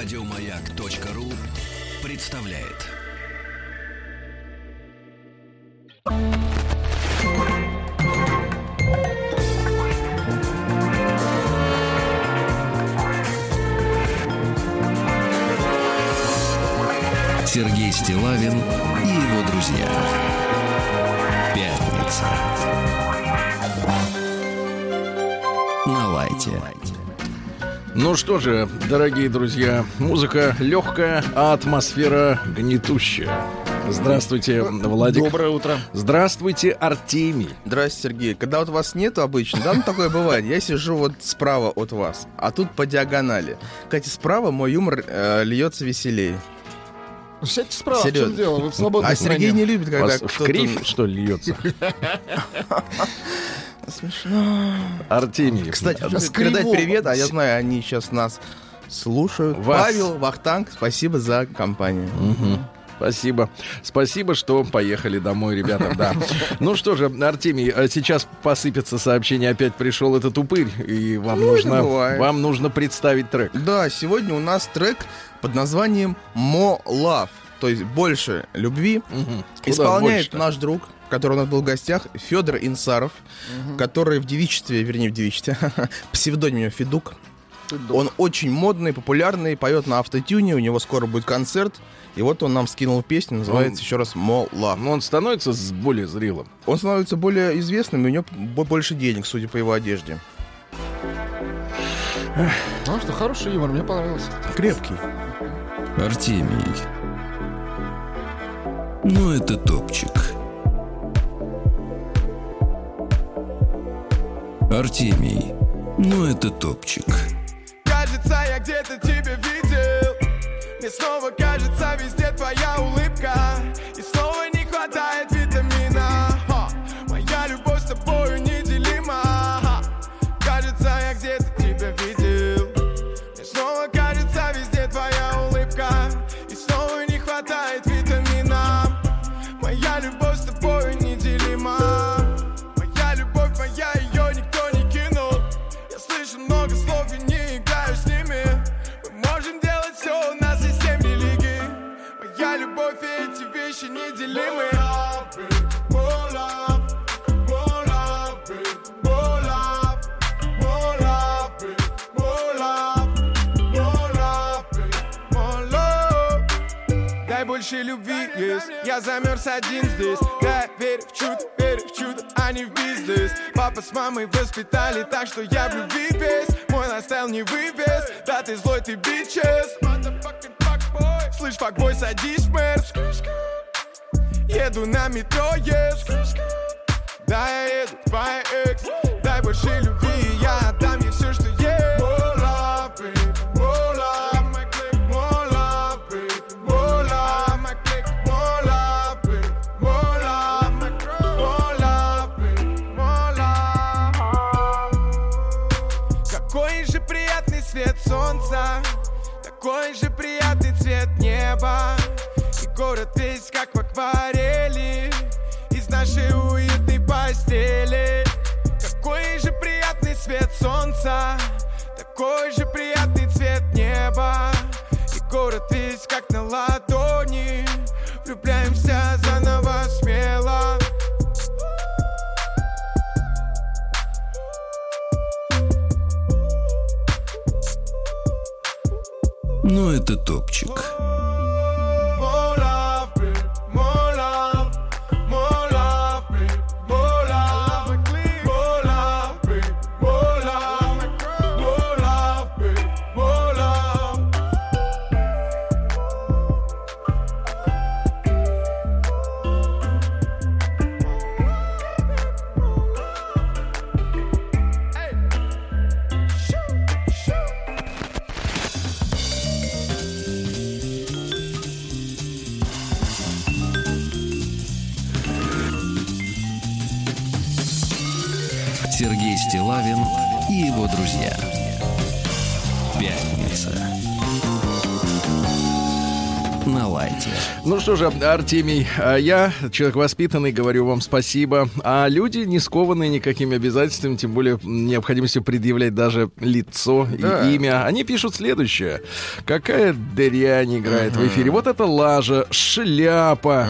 Радиомаяк.ру представляет. Сергей Стилавин и его друзья. Пятница. На лайте. Ну что же, дорогие друзья, музыка легкая, а атмосфера гнетущая. Здравствуйте, Владик. Доброе утро. Здравствуйте, Артемий. Здравствуйте, Сергей. Когда вот вас нету обычно, да, ну такое бывает. Я сижу вот справа от вас, а тут по диагонали. Кстати, справа мой юмор э, льется веселее. Сядьте справа, Серьезно. в чем дело? Вы в свободной А Сергей не любит, когда вас в кто-то- кривь, что ли, льется? Смешно. Артемий. Кстати, С передать привет, а я знаю, они сейчас нас слушают. Вас. Павел, Вахтанг, спасибо за компанию. Мгм. Спасибо. Спасибо, что поехали домой, ребята. Да. Ну что же, Артемий, а сейчас посыпется сообщение. Опять пришел этот упырь, и вам Ну, нужно, вам нужно представить трек. Да, сегодня у нас трек под названием «More Love», то есть «Больше любви». Куда Исполняет больше-то? наш друг, который у нас был в гостях, Федор Инсаров, который в девичестве, вернее, в девичестве, псевдоним него Федук. Он очень модный, популярный, поет на автотюне, у него скоро будет концерт. И вот он нам скинул песню, называется Он- еще раз «More Love». Но он становится с- более зрелым. Он становится более известным, и у него бо- больше денег, судя по его одежде. Ну что, хороший юмор, мне понравился. Крепкий. Артемий. Ну, это топчик. Артемий. Ну, это топчик. Кажется, я где-то тебя видел Мне снова кажется, везде твоя улыбка больше любви, yes. Я замерз один здесь. Да, верю в чудо, верю в чудо, а не в бизнес. Папа с мамой воспитали так, что я в любви весь. Мой настайл не выбес, да ты злой, ты бичес. Слышь, факбой, садись в мерз Еду на метро, yes. Да, я еду, твоя экс Дай больше любви, солнца. Такой же приятный цвет неба. И город весь как в акварели. Из нашей уютной постели. Какой же приятный свет солнца. Такой же приятный цвет неба. И город весь как на ладони. Влюбляемся заново смело Ну, это топчик. Сергей Стилавин и его друзья. Пятница. на лайте. Ну что же, Артемий, а я, человек воспитанный, говорю вам спасибо. А люди не скованные никакими обязательствами, тем более необходимостью предъявлять даже лицо Да. и имя. Они пишут следующее. Какая дрянь играет в эфире. Вот это лажа, шляпа,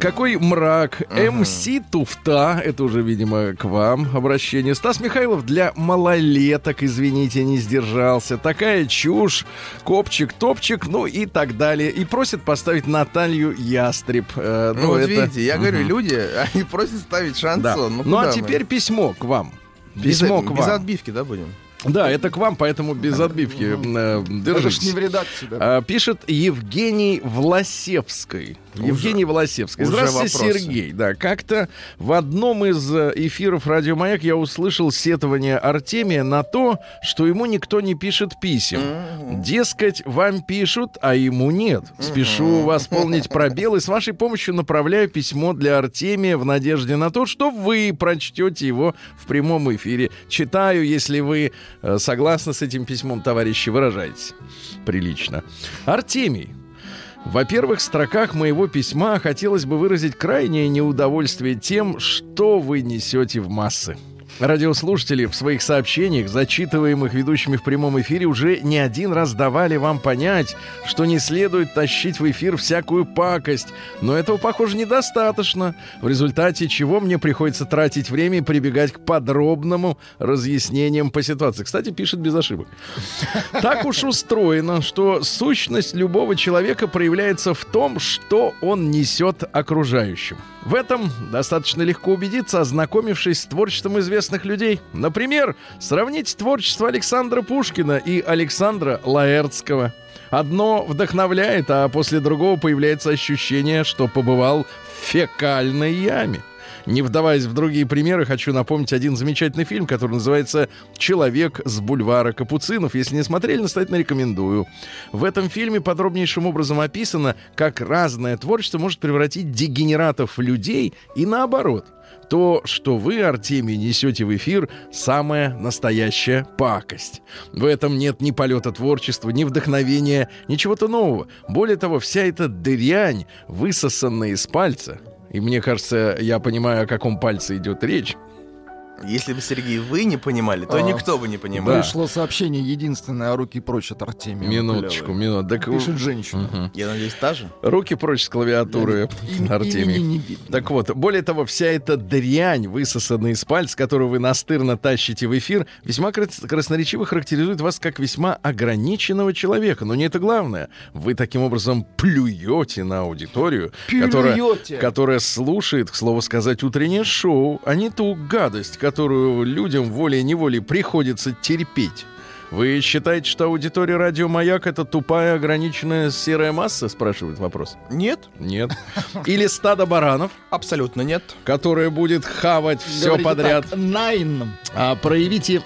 какой мрак. МС Туфта, это уже, видимо, к вам обращение. Стас Михайлов для малолеток, извините, не сдержался. Такая чушь, копчик, топчик, ну и так далее. И просит поставить Наталью Ястреб. Э, Ну, вот это- видите, я говорю, Мгм. люди, они просят ставить шансон. Да. Ну, Ну, а мы? теперь письмо к вам. без, Письмо к без вам. отбивки, да, будем? Да, это к вам, поэтому без отбивки. э, Держитесь. не в редакции, да. А, Пишет Евгений Власевский. Евгений Власевский. уже Здравствуйте, вопросы. Сергей. Да, как-то в одном из э, эфиров Радио Маяк я услышал сетование Артемия на то, что ему никто не пишет писем. Дескать, вам пишут, а ему нет. Спешу восполнить пробел и с вашей помощью направляю письмо для Артемия в надежде на то, что вы прочтете его в прямом эфире. Читаю, если вы э, согласны с этим письмом, товарищи, выражайтесь. Прилично. Артемий, в первых строках моего письма хотелось бы выразить крайнее неудовольствие тем, что вы несете в массы. Радиослушатели в своих сообщениях, зачитываемых ведущими в прямом эфире, уже не один раз давали вам понять, что не следует тащить в эфир всякую пакость. Но этого, похоже, недостаточно, в результате чего мне приходится тратить время и прибегать к подробному разъяснениям по ситуации. Кстати, пишет без ошибок. Так уж устроено, что сущность любого человека проявляется в том, что он несет окружающим. В этом достаточно легко убедиться, ознакомившись с творчеством известных людей. Например, сравнить творчество Александра Пушкина и Александра Лаэртского. Одно вдохновляет, а после другого появляется ощущение, что побывал в фекальной яме. Не вдаваясь в другие примеры, хочу напомнить один замечательный фильм, который называется «Человек с бульвара Капуцинов». Если не смотрели, настоятельно рекомендую. В этом фильме подробнейшим образом описано, как разное творчество может превратить дегенератов в людей и наоборот. То, что вы, Артемий, несете в эфир, самая настоящая пакость. В этом нет ни полета творчества, ни вдохновения, ни чего-то нового. Более того, вся эта дрянь, высосанная из пальца, и мне кажется, я понимаю, о каком пальце идет речь. Если бы, Сергей, вы не понимали, то А. никто бы не понимал. Да. Пришло сообщение единственное, а руки прочь от Артемия. Минуточку, минуту. Так, Пишет женщина. Мгм. Я надеюсь, та же? Руки прочь с клавиатуры, Им- Артемий. имени не видно. Так вот, более того, вся эта дрянь, высосанная из пальца, которую вы настырно тащите в эфир, весьма крас- красноречиво характеризует вас как весьма ограниченного человека. Но не это главное. Вы таким образом плюете на аудиторию, которая, которая слушает, к слову сказать, утреннее шоу, а не ту гадость, которую людям волей-неволей приходится терпеть. Вы считаете, что аудитория радио «Маяк» — это тупая, ограниченная серая масса, спрашивает вопрос? Нет, Нет. Или стадо баранов, абсолютно нет. которое будет хавать все Говорите подряд. так, Найн. А, проявите...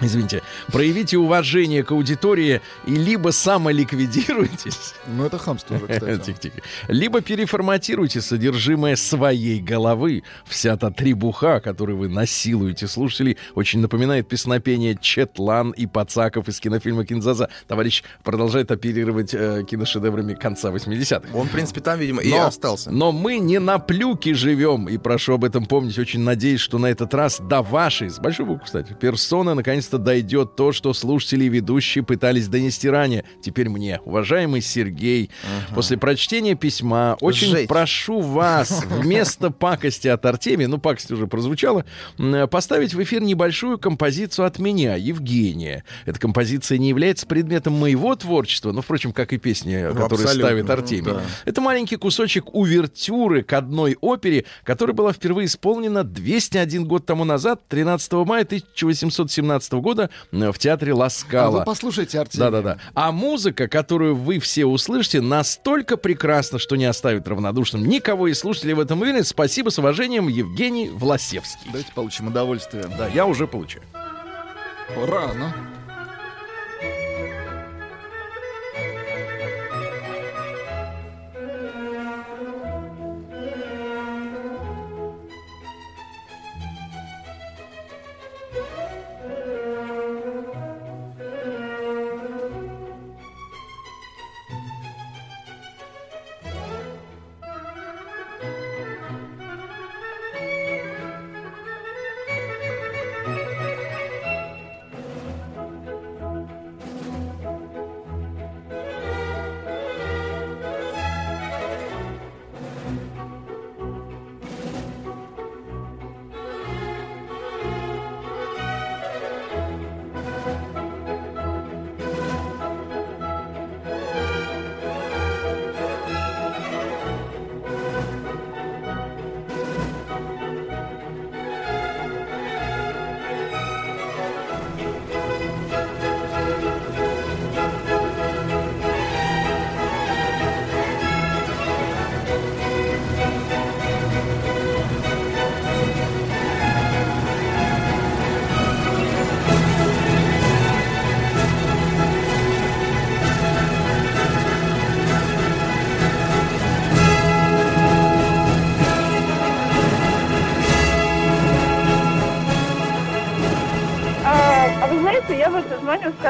Извините, проявите уважение к аудитории и либо самоликвидируйтесь, Ну, это хамство уже, кстати. Тихо-тихо. либо переформатируйте содержимое своей головы. Вся та требуха, которую вы насилуете слушателей, очень напоминает песнопение Четлан и Пацаков из кинофильма «Кинзаза». Товарищ продолжает оперировать э, киношедеврами конца 80-х. Он, в принципе, там, видимо, и Но- остался. Но мы не на плюке живем, и прошу об этом помнить. Очень надеюсь, что на этот раз до вашей, с большой буквы, кстати, персоны наконец-то дойдет то, что слушатели и ведущие пытались донести ранее. Теперь мне, уважаемый Сергей, после прочтения письма, очень Жесть. прошу вас вместо пакости от Артемия, ну, пакость уже прозвучала, поставить в эфир небольшую композицию от меня, Евгения. Эта композиция не является предметом моего творчества, но, впрочем, как и песни, которые абсолютно. ставит Артемий. Да. Это маленький кусочек увертюры к одной опере, которая была впервые исполнена 201 год тому назад, 13 мая 1817 года э, в театре А вы Ласкала. послушайте, Артемий. Да-да-да. А музыка, которую вы все услышите, настолько прекрасна, что не оставит равнодушным никого из слушателей в этом уверен. Спасибо, с уважением, Евгений Власевский. Давайте получим удовольствие. Да, я уже получаю. Рано.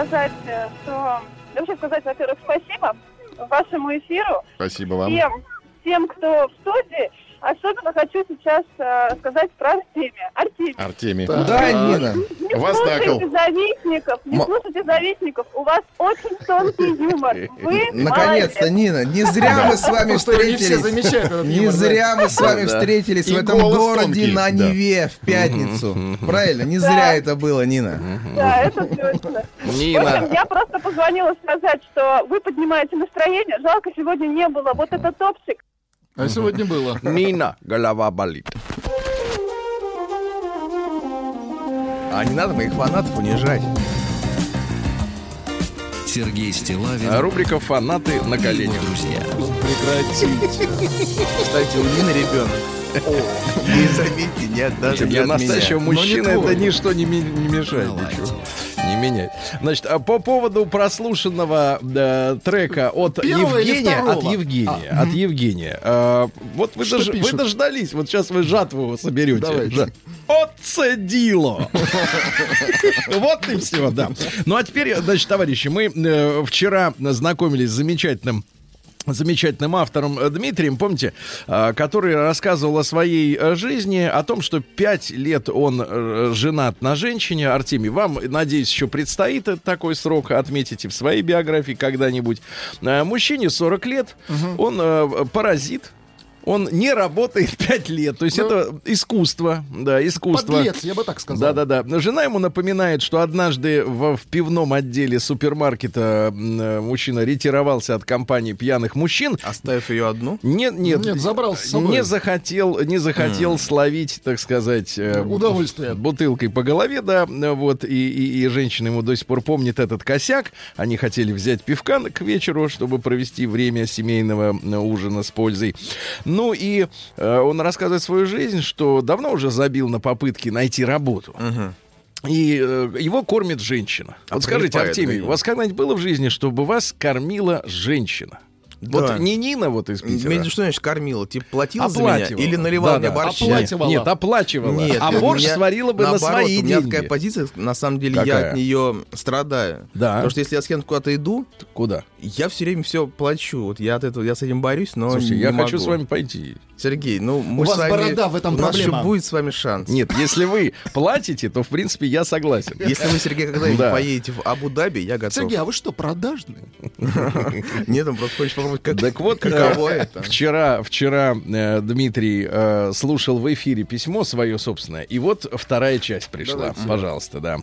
Сказать, э, что... Вообще сказать, во-первых, спасибо вашему эфиру. Спасибо вам. Всем, всем, кто в студии. Особенно хочу сейчас э, сказать про Артемия. Артемий, Артемий. Да, Нина. не Вас слушайте завистников, не М- слушайте завистников. У вас очень тонкий юмор. Вы Наконец-то, молодец. Нина, не зря мы с вами Просто не все встретились. замечают этот Не юмор, да. зря мы с вами Да. встретились в этом голос городе тонкий, на да. Неве в пятницу. Правильно, не зря это было, Нина. Да, это точно. В Нина, общем, я просто позвонила сказать, что вы поднимаете настроение. Жалко, сегодня не было. Вот это топчик. А сегодня было. Нина, голова болит. А не надо моих фанатов унижать. Сергей Стилавин А Рубрика «Фанаты на коленях». друзья. Прекратите. Кстати, у Нины ребенок. Не заметьте, нет, даже Для настоящего мужчины Но не это ничто не, ми- не мешает. Не меняет. Значит, а по поводу прослушанного э, трека от Первого Евгения, от Евгения, от Евгения. А, вот вы, дож- вы дождались, вот сейчас вы жатву соберете. Давайте. Жа- Отцедило. Вот и все, да. Ну а теперь, значит, товарищи, мы э, вчера знакомились с замечательным замечательным автором э, Дмитрием, помните, э, который рассказывал о своей э, жизни, о том, что пять лет он женат на женщине. Артемий, вам, надеюсь, еще предстоит такой срок, отметите в своей биографии когда-нибудь. Мужчине 40 лет, он э, паразит, он не работает 5 лет. То есть Ну, это искусство, да, искусство. Подлец, я бы так сказал. Да-да-да. Жена ему напоминает, что однажды в, в пивном отделе супермаркета э, мужчина ретировался от компании пьяных мужчин. Оставив ее одну. Нет, нет, Нет, забрал с собой. не захотел, не захотел словить, так сказать, э, Удовольствие. бутылкой по голове, да, вот, и, и, и женщина ему до сих пор помнит этот косяк. Они хотели взять пивка к вечеру, чтобы провести время семейного ужина с пользой. Ну и э, он рассказывает свою жизнь, что давно уже забил на попытки найти работу. И э, его кормит женщина. А вот скажите, прилипает Артемий, у вас когда-нибудь было в жизни, чтобы вас кормила женщина? Да. Вот не Нина вот из Питера. Меня что значит кормила? Типа платила за Оплачивала. меня или наливал мне Да-да. борщи? Оплачивала. Нет, оплачивала. Нет, а борщ меня сварила бы наоборот, на свои у меня деньги. такая позиция, на самом деле, я Какая? от нее страдаю. Да. Потому что если я с кем-то куда-то иду, Куда? Я все время все плачу. Вот я от этого, я с этим борюсь, но Слушайте, не я могу. хочу с вами пойти. Сергей, ну мы У с вас вами... борода, в этом у нас проблема. еще будет с вами шанс. Нет, если вы платите, то в принципе я согласен. Если вы, Сергей, когда-нибудь Да. поедете в Абу-Даби, я готов. Сергей, а вы что, продажный? Нет, он просто хочет попробовать, как, Так вот, каково э, это. Вчера, вчера э, Дмитрий э, слушал в эфире письмо свое собственное, и вот вторая часть пришла. Пожалуйста, да.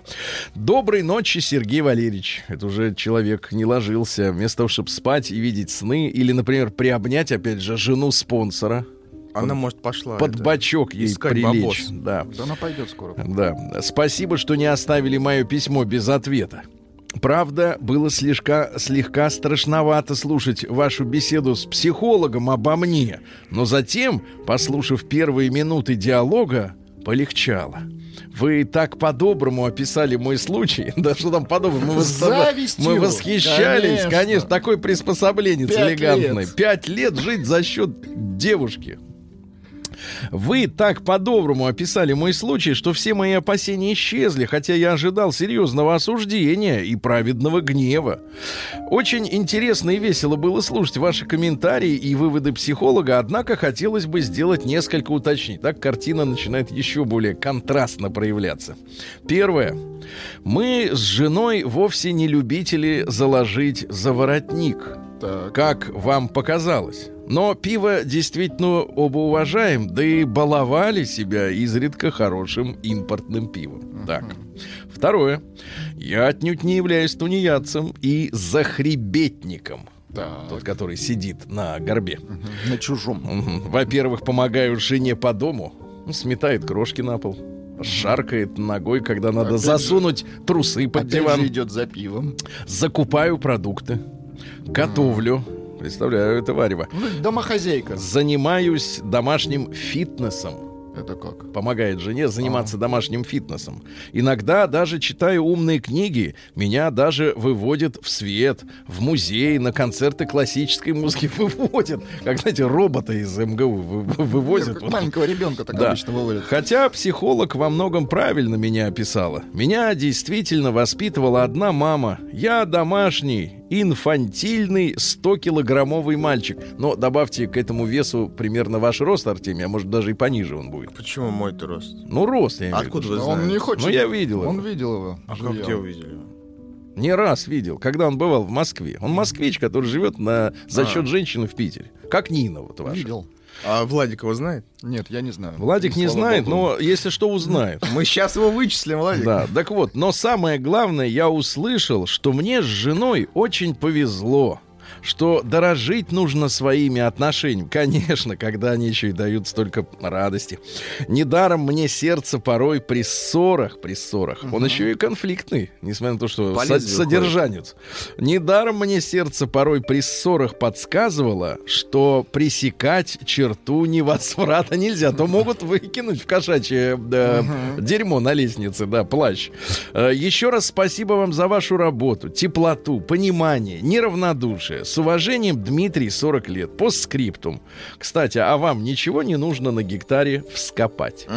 Доброй ночи, Сергей Валерьевич. Это уже человек не ложился. Вместо того, чтобы спать и видеть сны, или, например, приобнять, опять же, жену спонсора, Она, может, пошла. под это, бочок ей искать прилечь. бабос. Да. Да она пойдет скоро. Да. Спасибо, что не оставили мое письмо без ответа. Правда, было слегка, слегка страшновато слушать вашу беседу с психологом обо мне, но затем, послушав первые минуты диалога, полегчало. Вы так по-доброму описали мой случай. Да что там по-доброму? Мы, завистью. мы восхищались, Конечно. конечно. Такой приспособленец Пять элегантный. лет. Пять лет жить за счет девушки. Вы так по-доброму описали мой случай, что все мои опасения исчезли, хотя я ожидал серьезного осуждения и праведного гнева. Очень интересно и весело было слушать ваши комментарии и выводы психолога, однако хотелось бы сделать несколько уточнений. Так картина начинает еще более контрастно проявляться. Первое. Мы с женой вовсе не любители заложить заворотник Так. как вам показалось. Но пиво действительно оба уважаем, да и баловали себя изредка хорошим импортным пивом. Так. Второе. Я отнюдь не являюсь тунеядцем и захребетником. Так. Тот, который сидит на горбе. На чужом. Во-первых, помогаю жене по дому. Ну, Сметает крошки на пол. Шаркает ногой, когда надо Опять же- засунуть трусы под Опять диван. же идет за пивом. Закупаю продукты. Готовлю. Представляю, это варево. Ну, домохозяйка. Занимаюсь домашним фитнесом. Это как? помогает жене заниматься домашним фитнесом. Иногда даже читаю умные книги, меня даже выводят в свет, в музей, на концерты классической музыки выводят. Как, знаете, робота из МГУ вы- вы- вывозят. Как маленького ребенка так Да. обычно выводят. Хотя психолог во многом правильно меня описала. Меня действительно воспитывала одна мама. Я домашний, инфантильный 100-килограммовый мальчик. Но добавьте к этому весу примерно ваш рост, Артемий, а может даже и пониже он будет. Почему мой ты рост? Ну, рост, я имею. Откуда вы Он знаете? не хочет. Ну, я видел Он его. видел его. А как где увидели? Не раз видел, когда он бывал в Москве. Он москвич, который живет на, за А. счет женщины в Питере. Как Нина вот ваша. Видел. А Владик его знает? Нет, я не знаю. Владик не Слава знает, богу. но если что, узнает. Мы сейчас его вычислим, Владик. Да, так вот, но самое главное, я услышал, что мне с женой очень повезло. Что дорожить нужно своими отношениями. Конечно, когда они еще и дают столько радости. Недаром мне сердце порой при ссорах, при ссорах. Он еще и конфликтный, несмотря на то, что со- содержанец. Недаром мне сердце порой при ссорах подсказывало, что пресекать черту невозврата нельзя. То могут выкинуть в кошачье да, дерьмо на лестнице, да, плащ. Э, Еще раз спасибо вам за вашу работу, теплоту, понимание, неравнодушие. С уважением, Дмитрий, 40 лет. Постскриптум. Кстати, а вам ничего не нужно на гектаре вскопать?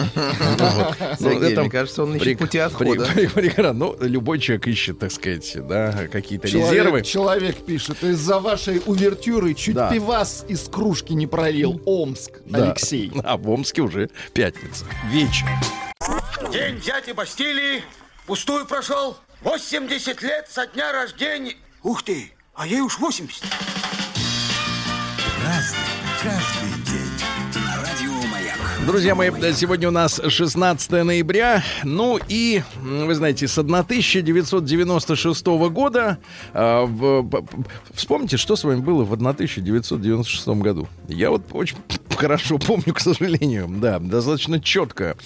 Ну, мне кажется, он ищет пути отхода. прек- прекрасно. Ну, любой человек ищет, так сказать, да, какие-то Человек, резервы. человек пишет, из-за вашей увертюры чуть пивас из кружки не пролил. Омск. Алексей. А в Омске уже пятница. Вечер. День дяди Бастилии пустую прошел. 80 лет со дня рождения. Ух ты, а ей уж 80. Друзья мои, сегодня у нас 16 ноября. Ну и, вы знаете, с 1996 года... а, в- вспомните, что с вами было в 1996 году. Я вот очень хорошо помню, к сожалению. Да, достаточно четко.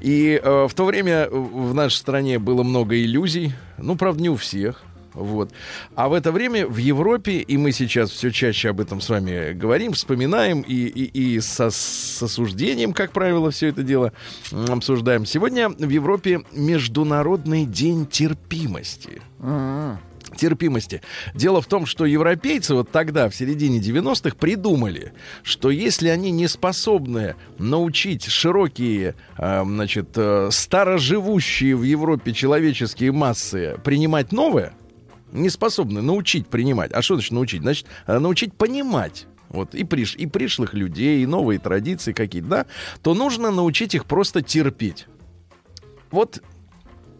И э, в то время в нашей стране было много иллюзий. Ну, правда, не у всех. Вот. А в это время в Европе, и мы сейчас все чаще об этом с вами говорим, вспоминаем и, и, и со, с осуждением, как правило, все это дело обсуждаем. Сегодня в Европе Международный день терпимости. терпимости. Дело в том, что европейцы вот тогда, в середине 90-х, придумали, что если они не способны научить широкие, э, значит, э, староживущие в Европе человеческие массы принимать новое, не способны научить принимать. А что значит научить? Значит, э, научить понимать. Вот, и, приш, и пришлых людей, и новые традиции какие-то, да, то нужно научить их просто терпеть. Вот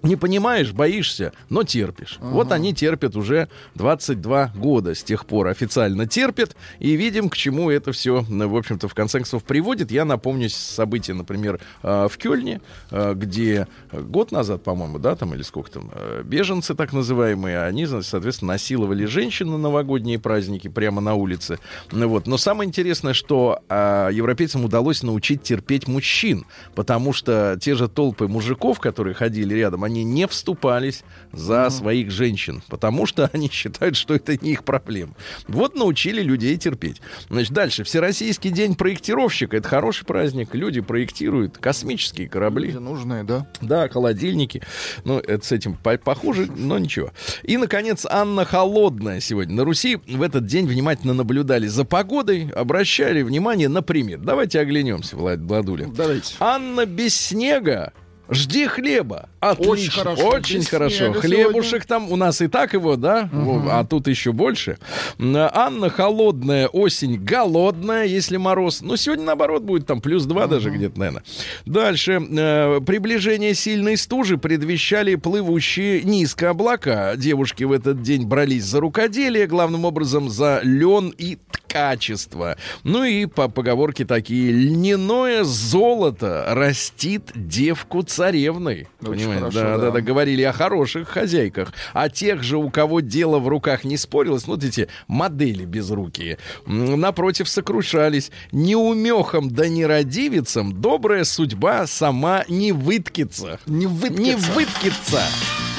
не понимаешь, боишься, но терпишь. Вот они терпят уже 22 года с тех пор официально терпят, и видим, к чему это все, в общем-то, в конце концов приводит. Я напомню события, например, э, в Кёльне, э, где год назад, по-моему, да, там или сколько там, э, беженцы так называемые, они, соответственно, насиловали женщин на новогодние праздники прямо на улице. Ну Вот. Но самое интересное, что э, европейцам удалось научить терпеть мужчин, потому что те же толпы мужиков, которые ходили рядом, они не вступались за своих женщин, потому что они считают, что это не их проблема. Вот научили людей терпеть. Значит, дальше. Всероссийский день проектировщика. Это хороший праздник. Люди проектируют космические корабли. Люди нужные, да? Да, холодильники. Ну, это с этим по- похуже, но ничего. И, наконец, Анна Холодная сегодня. На Руси в этот день внимательно наблюдали за погодой, обращали внимание на примет. Давайте оглянемся, Влад Владуля. Давайте. Анна без снега. Жди хлеба. Отлично. Очень хорошо. Очень хорошо. Хлебушек там у нас и так его, да? Во, А тут еще больше. Анна холодная, осень голодная, если мороз. Ну, сегодня, наоборот, будет там плюс два даже где-то, наверное. Дальше. Э, Приближение сильной стужи предвещали плывущие низко облака. Девушки в этот день брались за рукоделие, главным образом за лен и ткачество. Ну и по поговорке такие. Льняное золото растит девку царевной. Понимаете? да, да, да. да, говорили о хороших хозяйках. А тех же, у кого дело в руках не спорилось, вот эти модели безрукие, напротив, сокрушались. Неумехам да нерадивицам добрая судьба сама не выткится. Не выткится. Не выткится.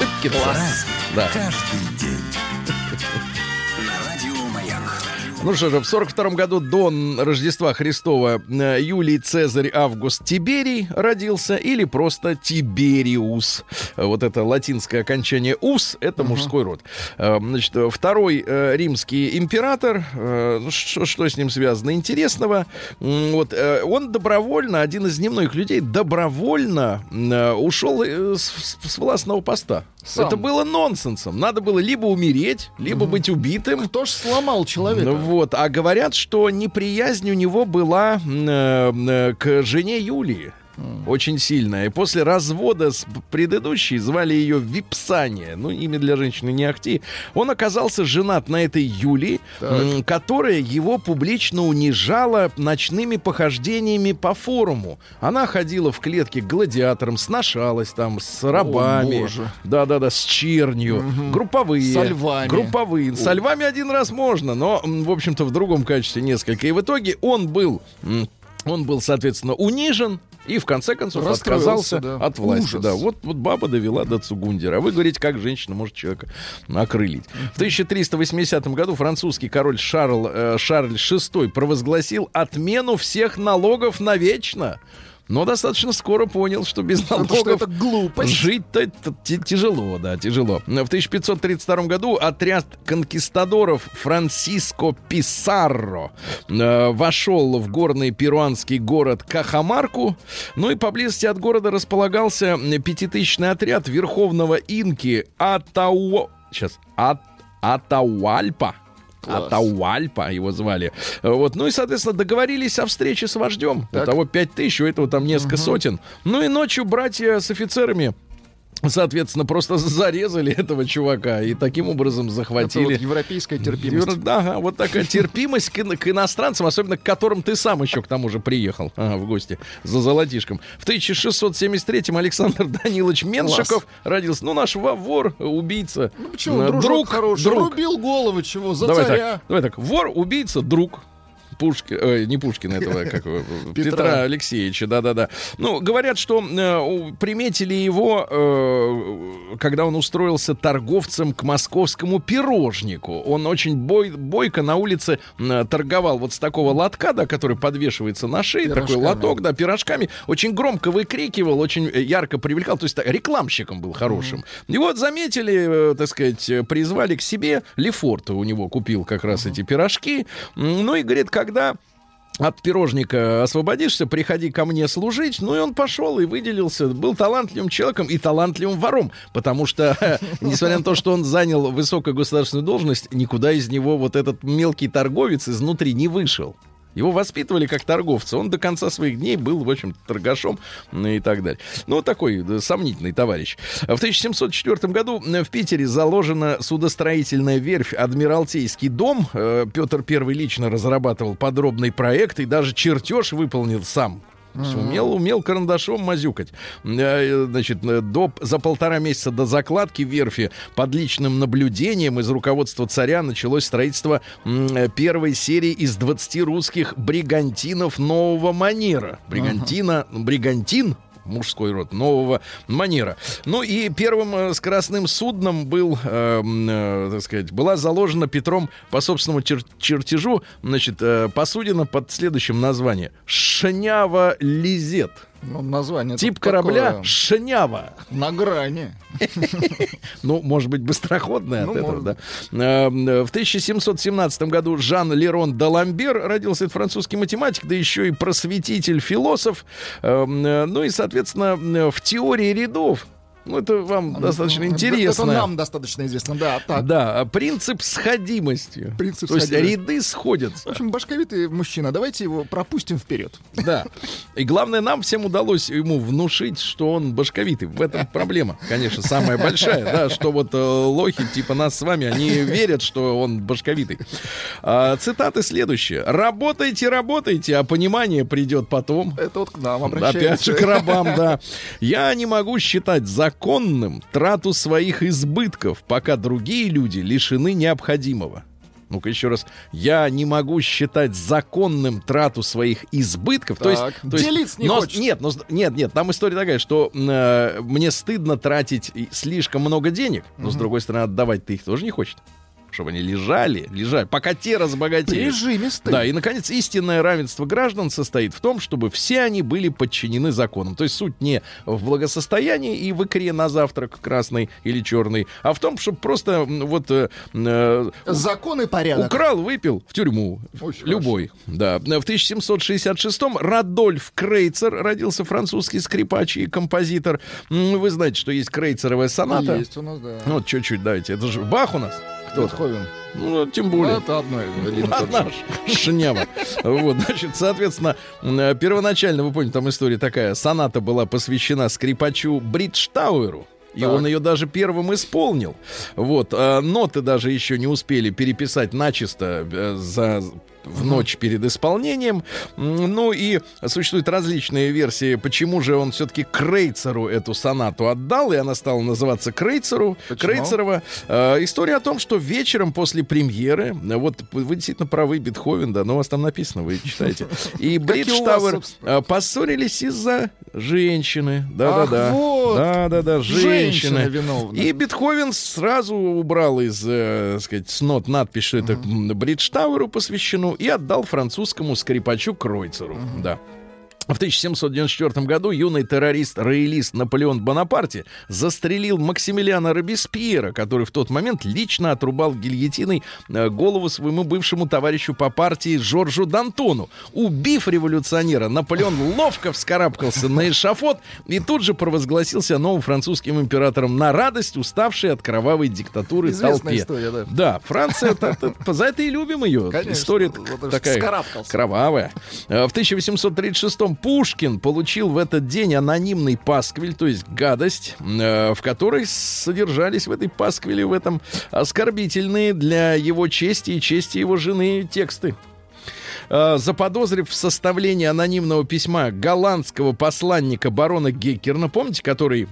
Выткится. Да. Ну что же, в 42 году до Рождества Христова э, Юлий Цезарь Август Тиберий родился или просто Тибериус. Вот это латинское окончание «ус» — это мужской род. Э, Значит, второй э, римский император, ну, что, что с ним связано интересного? Вот он добровольно, один из немногих людей, добровольно ушел с, с властного поста. Сам. Это было нонсенсом. Надо было либо умереть, либо быть убитым. Кто ж сломал человека? Ну вот, а говорят, что неприязнь у него была э, э, к жене Юлии. Очень сильная. И после развода с предыдущей звали ее Випсания. Ну, имя для женщины не ахти. Он оказался женат на этой Юлии, м, которая его публично унижала ночными похождениями по форуму. Она ходила в клетке к гладиаторам, сношалась там с рабами. Да-да-да, с чернью. Групповые. Со львами. Групповые. Со львами один раз можно, но, в общем-то, в другом качестве несколько. И в итоге он был, он был, соответственно, унижен. И в конце концов отказался да. от власти. Ужас. Да, вот, вот баба довела до Цугундера. А вы говорите, как женщина может человека окрылить. В 1380 году французский король Шарл, э, Шарль VI провозгласил отмену всех налогов навечно. Но достаточно скоро понял, что без налогов. Жить-то тяжело, да, тяжело. В 1532 году отряд конкистадоров Франсиско Писарро э, вошел в горный перуанский город Кахамарку. Ну и поблизости от города располагался пятитысячный отряд верховного инки Атауо... Сейчас. Ат... Атауальпа. Атауальпа его звали. Вот, ну и, соответственно, договорились о встрече с вождем. У Так. того пять тысяч, у этого там несколько сотен. Ну и ночью братья с офицерами Соответственно, просто зарезали этого чувака и таким образом Это захватили. вот европейская терпимость. Юр- Да, ага, вот такая терпимость к, к иностранцам, особенно к которым ты сам еще к тому же приехал ага, в гости за золотишком. В 1673-м Александр Данилович Меншиков родился. Ну, наш во- вор, убийца. Ну почему, э, друг, хороший, друг. рубил головы чего, за Давай царя. так, давай так. Вор, убийца, друг. Пушки, э, не Пушкина этого, как Петра. Петра. Алексеевича, да-да-да. Ну, говорят, что э, приметили его, э, когда он устроился торговцем к московскому пирожнику. Он очень бой, бойко на улице э, торговал вот с такого лотка, да, который подвешивается на шее, такой лоток, да, пирожками. Очень громко выкрикивал, очень э, ярко привлекал, то есть рекламщиком был хорошим. И вот заметили, э, так сказать, призвали к себе. Лефорта у него купил как раз эти пирожки. Ну и говорит, когда от пирожника освободишься, приходи ко мне служить. Ну и он пошел и выделился. Был талантливым человеком и талантливым вором. Потому что, несмотря на то, что он занял высокую государственную должность, никуда из него вот этот мелкий торговец изнутри не вышел. Его воспитывали как торговца. Он до конца своих дней был, в общем, торгашом ну, и так далее. Ну, такой да, сомнительный товарищ. В 1704 году э, в Питере заложена судостроительная верфь «Адмиралтейский дом». Э, Петр I лично разрабатывал подробный проект и даже чертеж выполнил сам. Есть Умел, умел карандашом мазюкать. Э, Значит, э, до, за полтора месяца до закладки верфи под личным наблюдением из руководства царя началось строительство э, первой серии из 20 русских бригантинов нового манера. Бригантина, бригантин мужской род нового манера. Ну и первым э, скоростным судном был, э, э, так сказать, была заложена Петром по собственному чер- чертежу, значит, э, посудина под следующим названием Шнява Лизет. Ну, название Тип такое, корабля Шнява. на грани. Ну, может быть, быстроходная Ну, от этого, может. да. Э, В 1717 году Жан Лерон Даламбер родился, это французский математик, да еще и просветитель, философ. Э, Ну и, соответственно, э, в теории рядов, ну, это вам достаточно интересно. Это нам достаточно известно, да. Так. Да, принцип сходимости. Принцип То есть сходимости. ряды сходятся. В общем, башковитый мужчина, давайте его пропустим вперед. Да. И главное, нам всем удалось ему внушить, что он башковитый. В этом проблема, конечно, самая большая, да, что вот э, лохи типа нас с вами, они верят, что он башковитый. А, цитаты следующие. Работайте, работайте, а понимание придет потом. Это вот к нам обращается. Опять же к рабам, да. Я не могу считать законным трату своих избытков, пока другие люди лишены необходимого. Ну-ка еще раз. Я не могу считать законным трату своих избытков. То есть, Так, то есть- делиться не но- хочет. Нет, но, нет, нет, там история такая, что э, мне стыдно тратить слишком много денег, но с другой стороны отдавать ты их тоже не хочет. Чтобы они лежали, лежали, пока те разбогатеют. Прижимистый. Да, и, наконец, истинное равенство граждан состоит в том, чтобы все они были подчинены законам. То есть суть не в благосостоянии и в икре на завтрак красный или черный, а в том, чтобы просто вот э, э, Закон и порядок. украл, выпил в тюрьму. Очень Любой. Да. В 1766-м Радольф Крейцер родился французский скрипач и композитор. Вы знаете, что есть крейцеровая соната. Есть у нас, да. Вот чуть-чуть давайте. Это же Бах у нас. Кто-то. Бетховен. Ну, тем более. Это одно. один. Одна шнява. Вот, значит, соответственно, э, первоначально, вы помните, там история такая. Соната была посвящена скрипачу Бриджтауэру. И Так. он ее даже первым исполнил. Вот. а ноты даже еще не успели переписать начисто э, за в ночь перед исполнением. Ну и существуют различные версии, почему же он все-таки Крейцеру эту сонату отдал, и она стала называться Крейцеру. Почему? Крейцерова. Э, история о том, что вечером после премьеры, э, вот вы действительно правы, Бетховен, да, но у вас там написано, вы читаете. И Бридж и у вас, Тауэр собственно. э, поссорились из-за женщины. Да-да-да. Да-да-да, Женщина женщины. И Бетховен сразу убрал из, э, сказать, с нот надпись, что это м, Бридж И отдал французскому скрипачу Кройцеру. Да. В 1794 году юный террорист-роялист Наполеон Бонапарте застрелил Максимилиана Робеспьера, который в тот момент лично отрубал гильотиной э, голову своему бывшему товарищу по партии Жоржу Д'Антону. Убив революционера, Наполеон ловко вскарабкался на эшафот и тут же провозгласился новым французским императором на радость, уставшей от кровавой диктатуры Известная толпе. история, да. Да, Франция, за это и любим ее. История такая кровавая. Э, в 1836 сам Пушкин получил в этот день анонимный пасквиль, то есть гадость, э, в которой содержались в этой пасквиле, в этом оскорбительные для его чести и чести его жены тексты э, заподозрив в составлении анонимного письма голландского посланника барона Геккерна, помните, который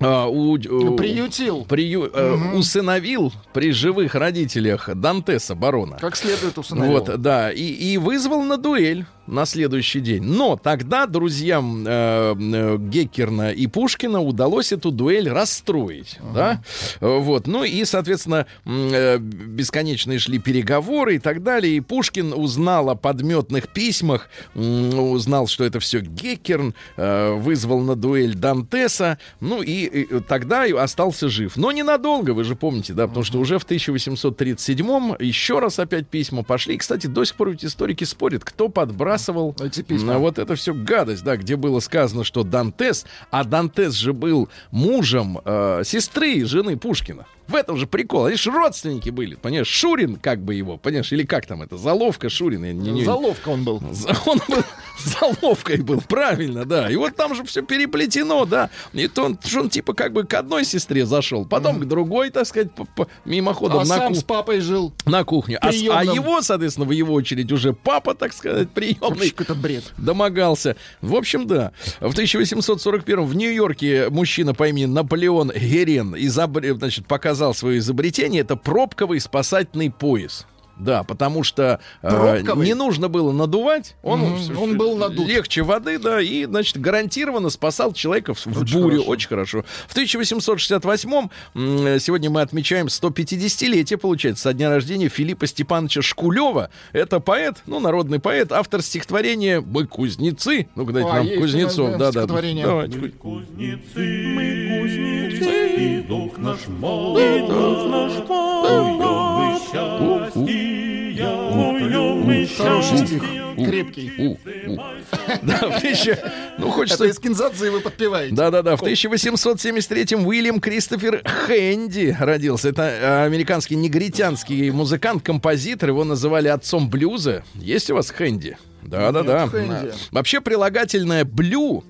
а, у, Приютил. Прию, угу. э, усыновил при живых родителях Дантеса барона. Как следует усыновил. Вот, да. И, и вызвал на дуэль на следующий день. Но тогда друзьям э, э, Геккерна и Пушкина удалось эту дуэль расстроить, да, Э, вот, ну и, соответственно, э, бесконечные шли переговоры и так далее, и Пушкин узнал о подметных письмах, м, узнал, что это все Геккерн, э, вызвал на дуэль Дантеса, ну и, и тогда и остался жив. Но ненадолго, вы же помните, да, потому что уже в 1837-м еще раз опять письма пошли. И, кстати, до сих пор ведь историки спорят, кто подбрасывал Эти письма. на вот это все гадость, да, где было сказано, что Дантес, а Дантес же был мужем э, сестры жены Пушкина. В этом же прикол. Они же родственники были, понимаешь? Шурин как бы его, понимаешь? Или как там это? Заловка Шурин. я не- не- Заловка он был. за- Он был заловкой был, правильно, да. И вот там же все переплетено, да. И то он, что он типа как бы к одной сестре зашел, потом к другой, так сказать, по- по- мимоходом А на, сам ку- с папой жил. на кухню. А, а его, соответственно, в его очередь уже папа, так сказать, приемный Вообще какой-то бред. домогался. В общем, да. В 1841 в Нью-Йорке мужчина по имени Наполеон Герен изобр... значит, показал свое изобретение. Это пробковый спасательный пояс. Да, потому что э, не нужно было надувать, он, Мгм, он был надут. легче воды, да, и, значит, гарантированно спасал человека в, в Очень бурю. хорошо. Очень хорошо. В 1868 м, сегодня мы отмечаем 150-летие, получается, со дня рождения Филиппа Степановича Шкулева. Это поэт, ну, народный поэт, автор стихотворения «Мы кузнецы». Ну-ка, дайте А, нам кузнецов. да, Да. Давайте. Кузнецы, мы кузнецы, и дух наш мол, и дух наш мол, счастья, моем мы Хороший стих. Крепкий. Да, в тысяча... Ну, хочется... Это из Кинзадзе вы подпеваете. Да-да-да, в 1873-м Уильям Кристофер Хэнди родился. Это э, американский негритянский музыкант, композитор. Его называли отцом блюза. Есть у вас Хэнди? Да-да-да. Нет Хэнди. Вообще прилагательное «блю».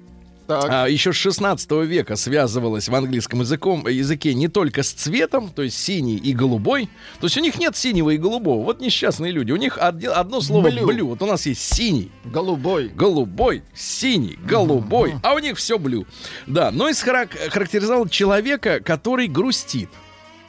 А, еще с 16 века связывалось в английском языком, языке не только с цветом, то есть синий и голубой. То есть у них нет синего и голубого. Вот несчастные люди. У них одни- одно слово Blue. «блю». Вот у нас есть синий, Голубой. голубой, синий, голубой, а у них все блю. Да, но и схарак- характеризовал человека, который грустит.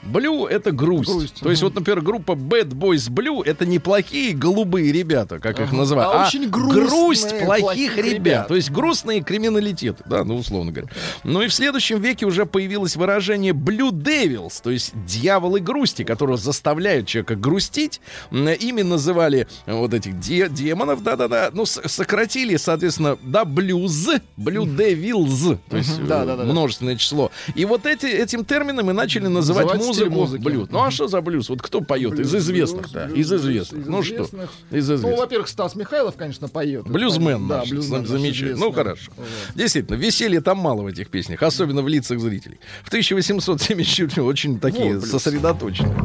Blue это грусть. Грусть, То есть, ага. вот, например, группа Bad Boys Blue это не плохие голубые ребята, как их Ага. называют, А а, очень грустные грусть плохих, плохих ребят. ребят. То есть грустные криминалитеты, да, ну условно говоря. Ну и в следующем веке уже появилось выражение Blue Devils, то есть дьяволы грусти, которые заставляют человека грустить. Ими называли вот этих де- демонов, да-да-да. Ну, сократили, соответственно, да, блюз, Blue Devils, то есть Мгм. э, Да-да-да. множественное число. И вот эти, этим термином и начали называть, Называть стиль музыку музыки. блюз. Ну а что за блюз? Вот кто поет? из Блюз, известных, блюз, да. блюз, Из известных. из ну что? известных. Из Ну, известных. во-первых, Стас Михайлов, конечно, поет. Блюзмен Да, наш, блюзмен наш замечательный. Ну, хорошо. Вот. Действительно, веселья там мало в этих песнях, особенно в лицах зрителей. В 1874 очень такие Вот сосредоточенные.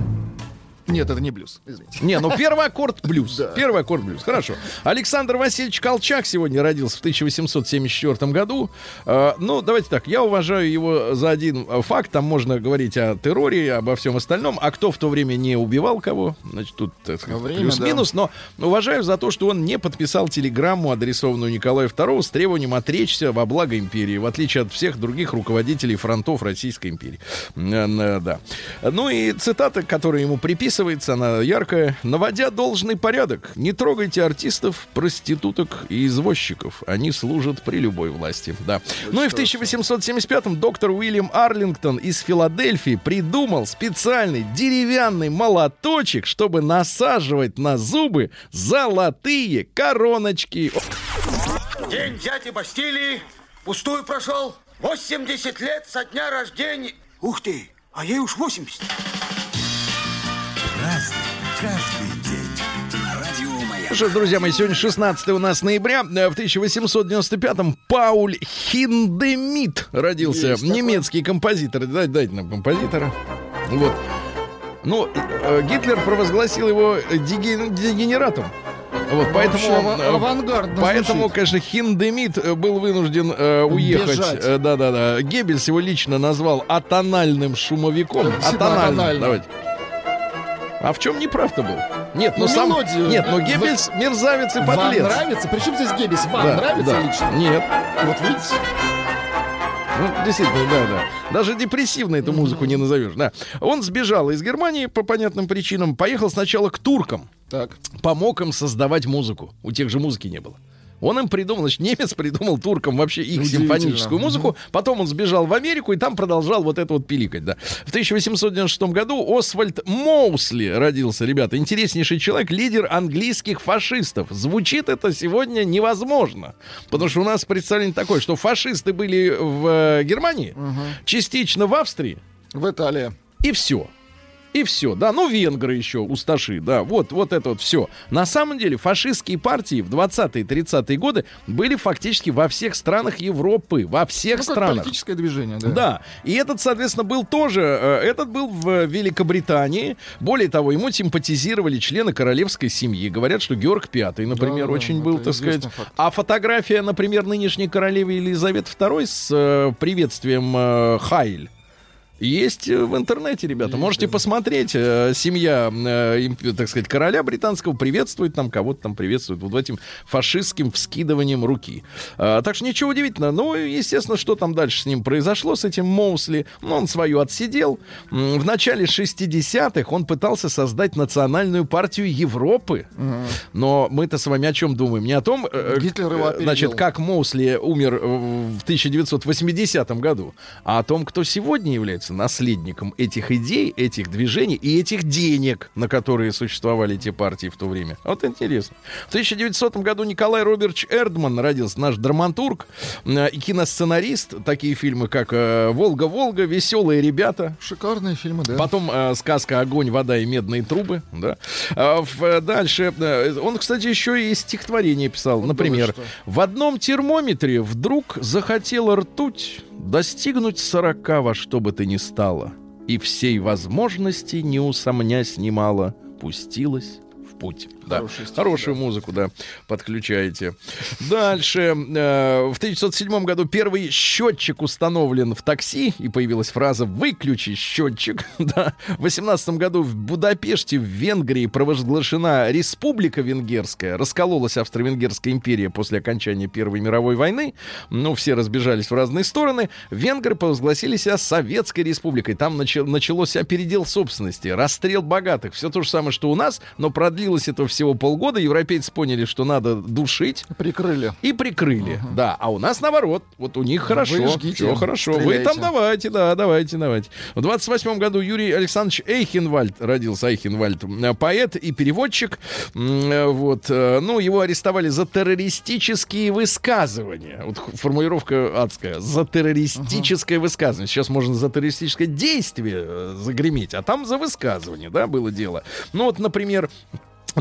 Нет, это не блюз, извините. Не, ну первый аккорд блюз. Да. Первый аккорд блюз. Хорошо. Александр Васильевич Колчак сегодня родился в 1874 году. Э, ну, давайте так. Я уважаю его за один факт. Там можно говорить о терроре, обо всем остальном. А кто в то время не убивал кого? Значит, тут плюс-минус. Но уважаю за то, что он не подписал телеграмму, адресованную Николаю II, с требованием отречься во благо империи, в отличие от всех других руководителей фронтов Российской империи. Э, э, Да. Ну и цитата, которая ему приписывается, она яркая. «Наводя должный порядок, не трогайте артистов, проституток и извозчиков. Они служат при любой власти». Да. Ну и в 1875-м доктор Уильям Арлингтон из Филадельфии придумал специальный деревянный молоточек, чтобы насаживать на зубы золотые короночки. День дяди Бастилии пустую прошел. 80 лет со дня рождения. Ух ты, а ей уж 80. Что ж, друзья мои, сегодня 16 у нас ноября. Э, В 1895-м Пауль Хиндемит родился. Есть такой. Немецкий композитор. Дайте, дайте нам композитора. Вот. Ну, э, Гитлер провозгласил его диге- дегенератом. Вот, поэтому, ава- э, поэтому, звучит. конечно, Хиндемит был вынужден э, уехать. Э, Да-да-да. Геббельс его лично назвал атональным шумовиком. Атональным. атональным. Давайте. А в чем неправ-то был? Нет, ну, Ну, сам... мелодию. Нет, но Вы- Геббельс мерзавец и Вам подлец. нравится? Причем здесь Геббельс? Вам Да, нравится да. лично? Нет. Вот видите? Ну, действительно, да, да. Даже депрессивно эту музыку не назовешь, да. Он сбежал из Германии по понятным причинам, поехал сначала к туркам, Так. помог им создавать музыку. У тех же музыки не было. Он им придумал, значит, немец придумал туркам вообще их симфоническую музыку. Потом он сбежал в Америку и там продолжал вот это вот пиликать, да. В 1896 году Освальд Моусли родился, ребята. Интереснейший человек, лидер английских фашистов. Звучит это сегодня невозможно. Потому что у нас представление такое, что фашисты были в э, Германии, частично в Австрии, В Италии. и все. И все, да, ну венгры еще, усташи, да, вот, вот это вот все. На самом деле фашистские партии в 20-е 30-е годы были фактически во всех странах Европы, во всех Ну, как странах. политическое движение, да. Да, и этот, соответственно, был тоже, э, этот был в Великобритании. Более того, ему симпатизировали члены королевской семьи. Говорят, что Георг V, например, Да-да-да, очень был, это так сказать. факт. А фотография, например, нынешней королевы Елизаветы II с э, приветствием э, Хайль. Есть э, в интернете, ребята. Можете посмотреть. Э, Семья, э, так сказать, короля британского приветствует там, кого-то там приветствует вот этим фашистским вскидыванием руки. Так что ничего удивительного. Ну, естественно, что там дальше с ним произошло, с этим Моусли. Ну, он свою отсидел. В начале 60-х он пытался создать национальную партию Европы. Но мы-то с вами о чем думаем? Не о том, Гитлер его опередил. значит, как Моусли умер в 1980 году, а о том, кто сегодня является наследником этих идей, этих движений и этих денег, на которые существовали эти партии в то время. Вот интересно. В 1900 году Николай Робертович Эрдман родился, наш драматург э, и киносценарист. Такие фильмы, как э, «Волга-Волга», «Веселые ребята», Шикарные фильмы, да. Потом э, сказка «Огонь, вода и медные трубы». Да. А, в- э, дальше. э, он, кстати, еще и стихотворение писал. Например, что. «В одном термометре вдруг захотела ртуть достигнуть сорока во что бы то ни стало, и всей возможности, не усомнясь немало, пустилась в путь». Да. Хорошую да. музыку, да, подключаете. Дальше. э, В 1907 году первый счетчик установлен в такси, и появилась фраза «выключи счетчик». Да. В 18 году в Будапеште, в Венгрии, провозглашена Республика Венгерская. Раскололась Австро-Венгерская империя после окончания Первой мировой войны. Ну, все разбежались в разные стороны. Венгры провозгласили себя Советской Республикой. Там начал- началось передел собственности, расстрел богатых. Все то же самое, что у нас, но продлилось это всего полгода. Европейцы поняли, что надо душить. Прикрыли. И прикрыли, да. А у нас наоборот. Вот у них хорошо, жгите, все хорошо. Вы стреляйте. там давайте, да, давайте, давайте. В 28 году Юрий Александрович Эйхенвальд родился, Эйхенвальд, э, поэт и переводчик. Э, Вот, э, ну, его арестовали за террористические высказывания. Вот формулировка адская. За террористическое высказывание. Сейчас можно за террористическое действие загреметь, а там за высказывание, да, было дело. Ну, вот, например,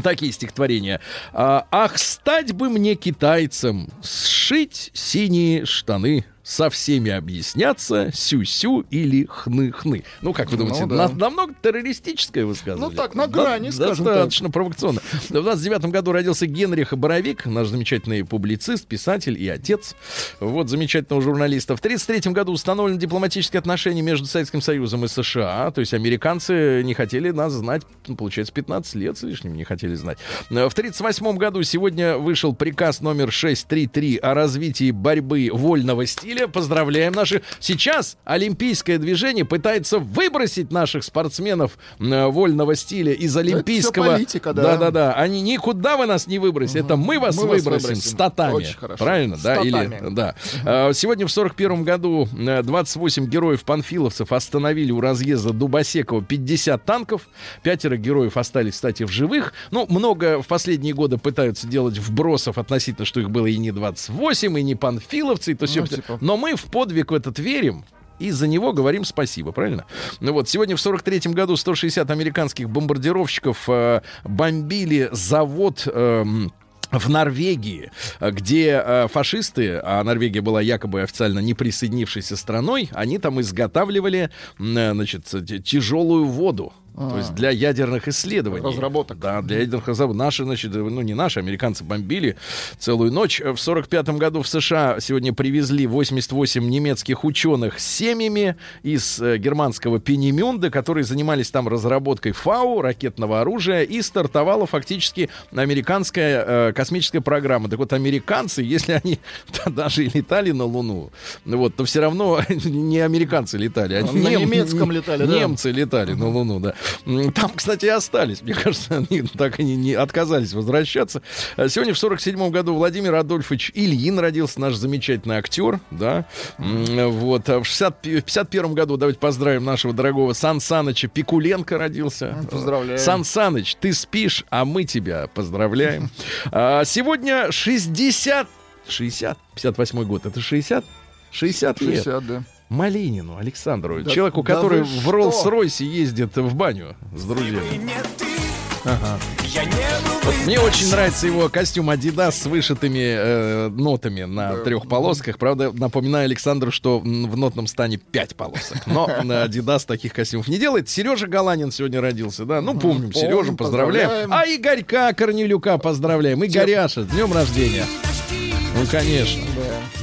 Такие стихотворения. А, Ах, стать бы мне китайцем, сшить синие штаны, со всеми объясняться, сю-сю или хны-хны. Ну, как вы думаете, да. на- намного террористическое высказывание? Ну, так, на грани, скажем Достаточно провокационно. В 29 году родился Генрих Боровик, наш замечательный публицист, писатель и отец. Вот, замечательного журналиста. В 33 году установлены дипломатические отношения между Советским Союзом и США. То есть американцы не хотели нас знать, ну, получается, 15 лет с лишним не хотели знать. В 38 году сегодня вышел приказ номер 633 о развитии борьбы вольного стиля. Поздравляем наши. Сейчас олимпийское движение пытается выбросить наших спортсменов э, вольного стиля из олимпийского... политика, да. Да-да-да. Они никуда вы нас не выбросите. Это мы вас Мы вас выбросим, выбросим. с татами. Очень хорошо. Правильно, С да? Или, да. А, Сегодня в 41 году э, 28 героев-панфиловцев остановили у разъезда Дубосекова 50 танков. Пятеро героев остались, кстати, в живых. Ну, много в последние годы пытаются делать вбросов относительно, что их было и не 28, и не панфиловцы, и то. Ну, типа. Но мы в подвиг в этот верим. И за него говорим спасибо, правильно? Ну вот, сегодня в 43-м году 160 американских бомбардировщиков э, бомбили завод... эм, в Норвегии, э, где э, фашисты, а Норвегия была якобы официально не присоединившейся страной, они там изготавливали, э, значит, тяжелую воду. То есть для ядерных исследований. Разработок. Да, для ядерных разработок. Наши, значит, ну не наши, американцы бомбили целую ночь. В 45 году в США сегодня привезли 88 немецких ученых с семьями из э, германского Пенемюнда, которые занимались там разработкой ФАУ, ракетного оружия, и стартовала фактически американская э, космическая программа. Так вот, американцы, если они даже и летали на Луну, ну вот, то все равно не американцы летали, а На нем- немецком летали, да. немцы летали на Луну, да. Там, кстати, и остались. Мне кажется, они так и не, не отказались возвращаться. А Сегодня в 47 году Владимир Адольфович Ильин родился, наш замечательный актер, да. Вот. А В, 60 пи- в 51 году давайте поздравим нашего дорогого Сан Саныча Пикуленко родился. Поздравляем. Сан Саныч, ты спишь, а мы тебя поздравляем. А, Сегодня 60... 60? 58 год. Это 60? 60 лет. 60, да. Малинину Александру, Да- человеку, да который в? Роллс-Ройсе ездит в баню с друзьями. Вот мне очень нравится его костюм Adidas с вышитыми э, нотами на трех полосках. Правда, напоминаю Александру, что в нотном стане пять полосок. Но Adidas таких костюмов не делает. Сережа Галанин сегодня родился, да? Ну, помним, Сережу, поздравляем. поздравляем. А Игорька Корнелюка поздравляем. Игоряша, днем рождения. Ну, конечно.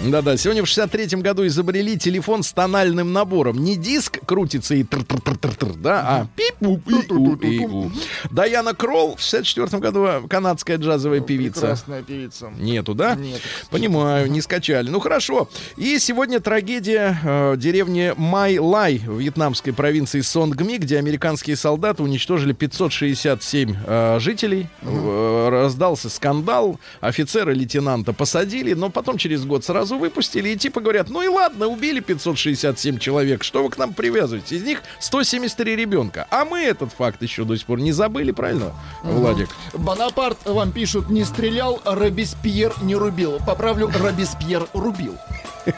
Да-да, сегодня в 63-м году изобрели телефон с тональным набором. Не диск крутится и тр-тр-тр-тр, да, а пип-у, пи-у, пи-у. Даяна Кролл в 64-м году а, канадская джазовая певица. Прекрасная певица. Нету, да? Нет. Понимаю, не скачали. Ну хорошо. И сегодня трагедия э, деревни Май-Лай в вьетнамской провинции Сонгми, где американские солдаты уничтожили 567 э, жителей. Э, раздался скандал. Офицера лейтенанта посадили, но потом через год сразу выпустили. И типа говорят, ну и ладно, убили 567 человек. Что вы к нам привязываете? Из них 173 ребенка. А мы этот факт еще до сих пор не забыли, правильно, Владик? Бонапарт вам пишут, не стрелял, Робеспьер не рубил. Поправлю, Робеспьер рубил.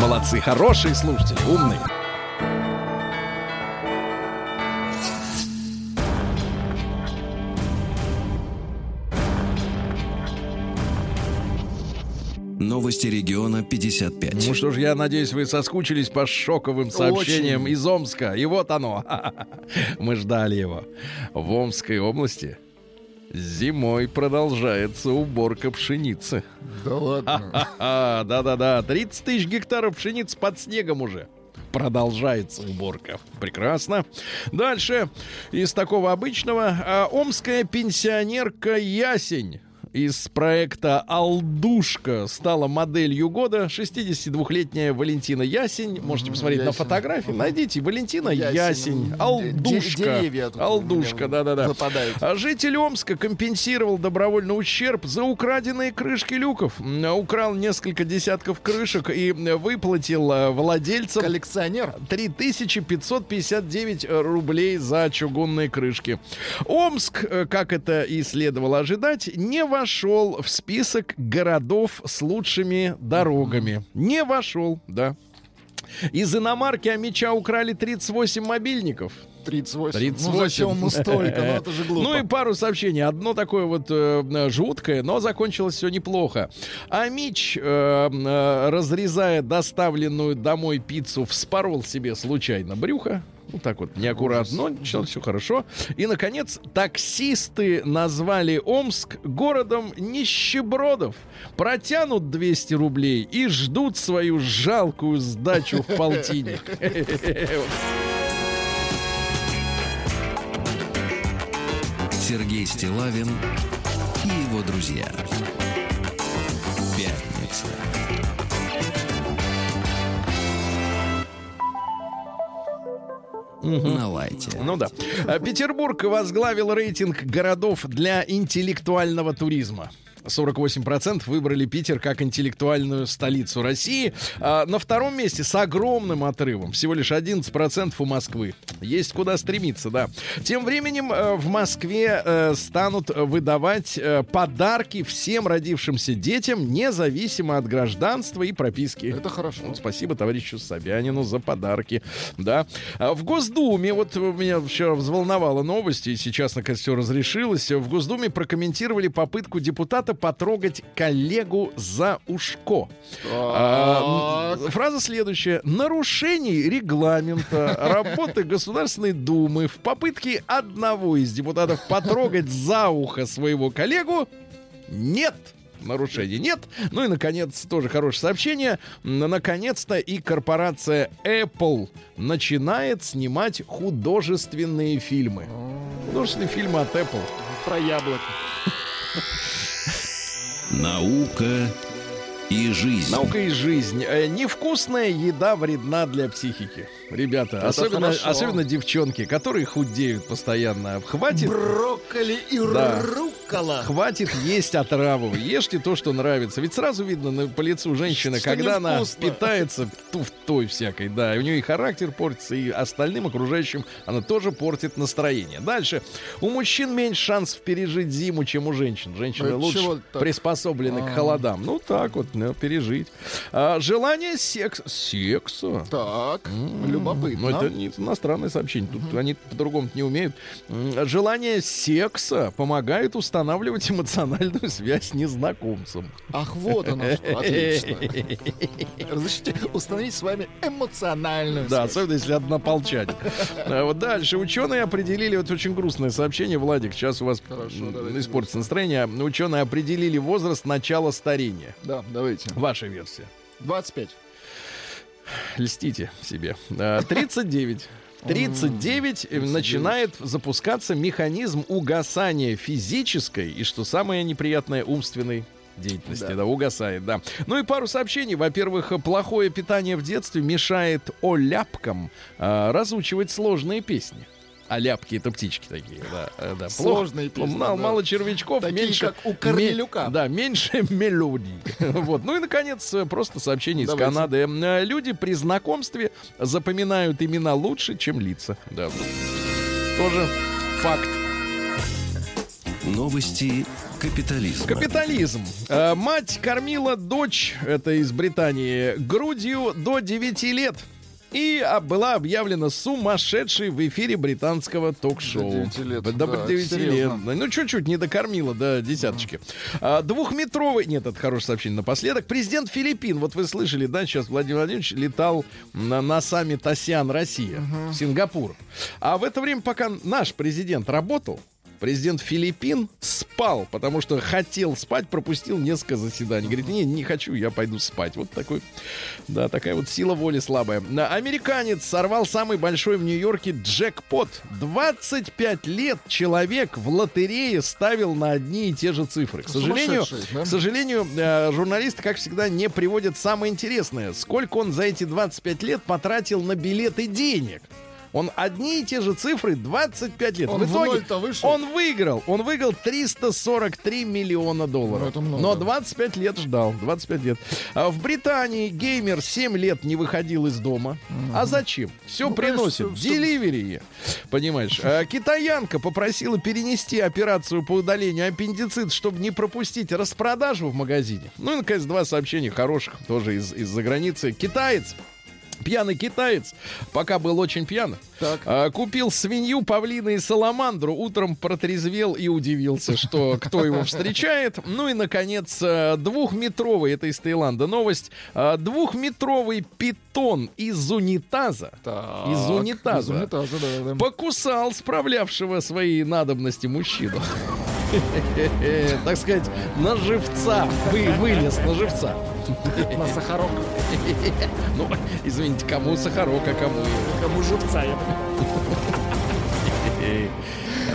Молодцы, хорошие слушатели, умные. Новости региона 55. Ну что ж, я надеюсь, вы соскучились по шоковым сообщениям из Омска. И вот оно. Мы ждали его. В Омской области Зимой продолжается уборка пшеницы. Да ладно. Да-да-да, 30 тысяч гектаров пшеницы под снегом уже. Продолжается уборка. Прекрасно. Дальше из такого обычного. а, Омская пенсионерка Ясень из проекта «Алдушка» стала моделью года. 62-летняя Валентина Ясень. Можете посмотреть на Ясень. фотографии. Найдите Валентина Ясень. Ясень. Де- Алдушка. у Алдушка, да-да-да. А житель Омска компенсировал добровольный ущерб за украденные крышки люков. Украл несколько десятков крышек и выплатил э, владельцам Коллекционер. 3559 рублей за чугунные крышки. Омск, э, как это и следовало ожидать, не вошел в список городов с лучшими дорогами. Не вошел, да. Из иномарки Амича украли 38 мобильников. 38. 38. Ну зачем ему столько? Ну это же глупо. Ну и пару сообщений. Одно такое вот э, жуткое, но закончилось все неплохо. Амич, э, э, разрезая доставленную домой пиццу, вспорол себе случайно брюхо. Ну, так вот, неаккуратно, но все хорошо. И, наконец, таксисты назвали Омск городом нищебродов. Протянут 200 рублей и ждут свою жалкую сдачу в полтинник. Сергей Стилавин и его друзья. На лайте. Ну да. Петербург возглавил рейтинг городов для интеллектуального туризма. 48% выбрали Питер как интеллектуальную столицу России. А на втором месте с огромным отрывом. Всего лишь 11% у Москвы. Есть куда стремиться, да. Тем временем э, в Москве э, станут выдавать э, подарки всем родившимся детям, независимо от гражданства и прописки. Это хорошо. Вот спасибо товарищу Собянину за подарки. Да. А В Госдуме, вот меня вчера взволновала новость, и сейчас, наконец, все разрешилось. В Госдуме прокомментировали попытку депутата потрогать коллегу за ушко. А, фраза следующая. Нарушений регламента работы Государственной Думы в попытке одного из депутатов потрогать за ухо своего коллегу нет нарушений нет. Ну и, наконец, тоже хорошее сообщение. Наконец-то и корпорация Apple начинает снимать художественные фильмы. Художественные фильмы от Apple. Про яблоко. Наука и жизнь. Наука и жизнь. Э, Невкусная еда вредна для психики. Ребята, особенно, хорошо. особенно девчонки, которые худеют постоянно. Хватит Брокколи и Да. Руккола. Хватит есть отраву. Ешьте то, что нравится. Ведь сразу видно на, по лицу женщины, Что когда она питается туфтой всякой. Да, и у нее и характер портится, и остальным окружающим она тоже портит настроение. Дальше. У мужчин меньше шансов пережить зиму, чем у женщин. Женщины Это лучше приспособлены к А. холодам. Ну, так вот, ну, пережить. А, желание секс... секса. Так, любопытно. Ну, это не иностранное сообщение. Тут они по-другому не умеют. Желание секса помогает устанавливать эмоциональную связь с незнакомцем. Ах, вот оно что, отлично. Разрешите установить с вами эмоциональную Да, связь. особенно если однополчане. А Вот дальше. Ученые определили, вот очень грустное сообщение, Владик, сейчас у вас Хорошо, испортится настроение. Ученые определили возраст начала старения. Да, давайте. Ваша версия. 25. Льстите себе. А, 39. В 39 э, начинает запускаться механизм угасания физической и, что самое неприятное, умственной деятельности. Да. Да. угасает, да. Ну и пару сообщений. Во-первых, плохое питание в детстве мешает оляпкам а, разучивать сложные песни. А ляпки это птички такие, да. э, да. Сложные Плохо. песни, Мало, да. мало червячков, Такие, меньше... как у Корнелюка. ме- Да, меньше мелодий. Вот. Ну и, наконец, э, просто сообщение из Давайте. Канады. Э, Люди при знакомстве запоминают имена лучше, чем лица. Да. Тоже факт. Новости капитализма. Капитализм. Э, Мать кормила дочь, это из Британии, грудью до 9 лет. И а, была объявлена сумасшедшей в эфире британского ток-шоу. До 9 лет, До да, 9 лет. серьезно. Ну, чуть-чуть не докормила до десяточки. А, двухметровый... Нет, это хорошее сообщение напоследок. Президент Филиппин, вот вы слышали, да, сейчас Владимир Владимирович летал на, на саммит АСИАН Россия в Сингапур. А в это время, пока наш президент работал, президент Филиппин, спал, потому что хотел спать, пропустил несколько заседаний. Говорит, не, не хочу, я пойду спать. Вот такой, да, такая вот сила воли слабая. Американец сорвал самый большой в Нью-Йорке джекпот. 25 лет человек в лотерее ставил на одни и те же цифры. К сожалению, да? к сожалению, э, журналисты, как всегда, не приводят самое интересное. Сколько он за эти 25 лет потратил на билеты денег? Он одни и те же цифры 25 лет. Он в в итоге ноль-то вышел. он выиграл. Он выиграл 343 миллиона долларов. Ну. Но 25 лет ждал. 25 лет. А в Британии геймер 7 лет не выходил из дома. А зачем? Все Ну, приносит. конечно, Деливери. Понимаешь? А китаянка попросила перенести операцию по удалению аппендицит, чтобы не пропустить распродажу в магазине. Ну и, наконец, два сообщения хороших тоже из- из-за границы. Китаец Пьяный китаец, пока был очень пьян, Так. а, купил свинью, павлина и саламандру. Утром протрезвел и удивился, что кто его встречает. Ну и, наконец, а, двухметровый, это из Таиланда новость, а, двухметровый питон из унитаза, Так, из унитаза, Из унитаза, да, да. покусал справлявшего свои надобности мужчину. Так сказать, на живца. Вы, вылез на живца. На сахарок. Ну, извините, кому сахарок, а кому Кому живца, я понимаю.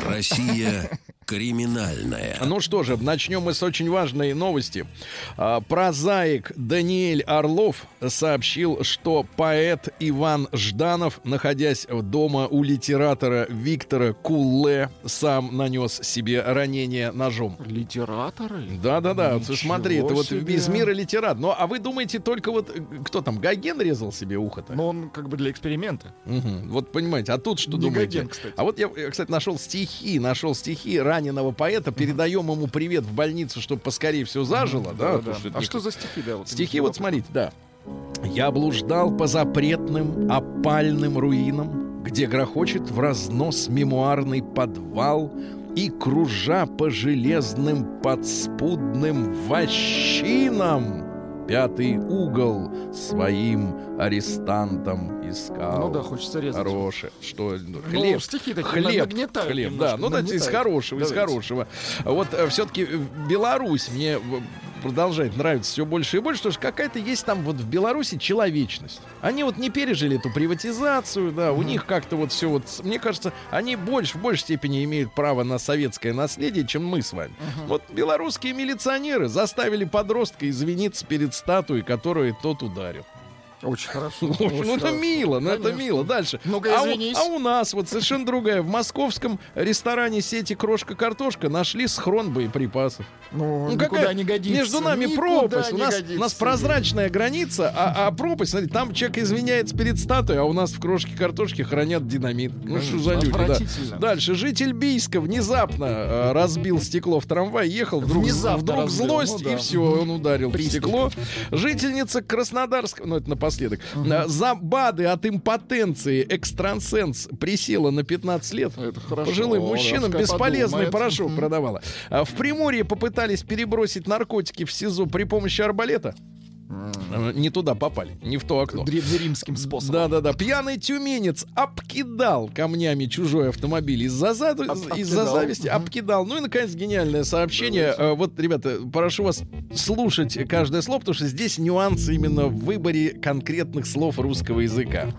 Россия криминальная. Ну что же, начнем мы с очень важной новости. А, Прозаик Даниэль Орлов сообщил, что поэт Иван Жданов, находясь в дома у литератора Виктора Кулле, сам нанес себе ранение ножом. Литераторы? Да-да-да, смотри, это вот себе. из мира литерат. Ну, а вы думаете, только вот э, кто там, Гоген резал себе ухо-то? Но он как бы для эксперимента. Мгм. Вот понимаете, а тут что Не думаете? Гоген, кстати. А вот я, я, кстати, нашел стихи, нашел стихи раненого поэта, передаем ему привет в больницу, чтобы поскорее все зажило, да? Да, да. что А не- что за стихи, да? вот Стихи, вот смотрите, да. Я блуждал по запретным, опальным руинам, где грохочет в разнос мемуарный подвал, и кружа по железным подспудным вощинам пятый угол своим арестантам искал. Ну да, хочется резать. Хорошее. Что? ну, Ну, Хлеб. стихи такие хлеб. Хлеб, немножко, да. Ну, да, из хорошего, из Давайте. хорошего. Вот все-таки Беларусь мне продолжает нравиться все больше и больше, потому что какая-то есть там вот в Беларуси человечность. Они вот не пережили эту приватизацию, да, у них как-то вот все вот, мне кажется, они больше, в большей степени имеют право на советское наследие, чем мы с вами. Вот белорусские милиционеры заставили подростка извиниться перед статуей, которую тот ударил. Очень хорошо. Ну, очень это хорошо. мило, ну это мило. Дальше. Ну-ка, а, у, а у нас вот совершенно другая. В московском ресторане сети «Крошка-картошка» нашли схрон боеприпасов. Ну, Ну, какая- не годится. Между нами Никуда пропасть. У нас, годится. у нас прозрачная граница, а, а пропасть, смотри, там человек извиняется перед статуей, а у нас в крошке картошки хранят динамит. Ну что за люди, да. Дальше. Житель Бийска внезапно э, разбил стекло в трамвай, ехал, вдруг, Внезапно вдруг разбил, злость, ну да. и все, он ударил в Приступ. стекло. Жительница Краснодарского, ну это напоследок, э, за БАДы от импотенции экстрасенс присела на 15 лет. Это хорошо. Пожилым мужчинам бесполезный подумает. порошок продавала. А В Приморье попытались перебросить наркотики в СИЗО при помощи арбалета. Э, Не туда попали, не в то окно. Древнеримским способом. Да-да-да. Пьяный тюменец обкидал камнями чужой автомобиль из-за зад- Об- обкидал. зависти, обкидал. Ну и, наконец, гениальное сообщение. Э, Вот, ребята, прошу вас слушать каждое слово, потому что здесь нюансы именно в выборе конкретных слов русского языка.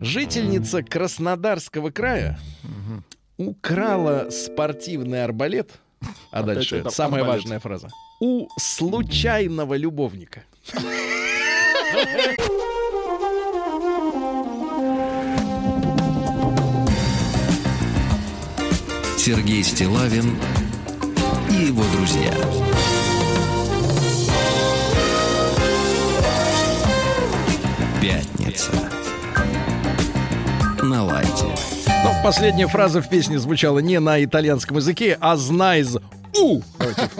Жительница Краснодарского края украла спортивный арбалет. А Опять дальше самая важная фраза. У случайного любовника. Сергей Стилавин и его друзья. Пятница. На лайте. Ну, последняя фраза в песне звучала не на итальянском языке, а знайз у.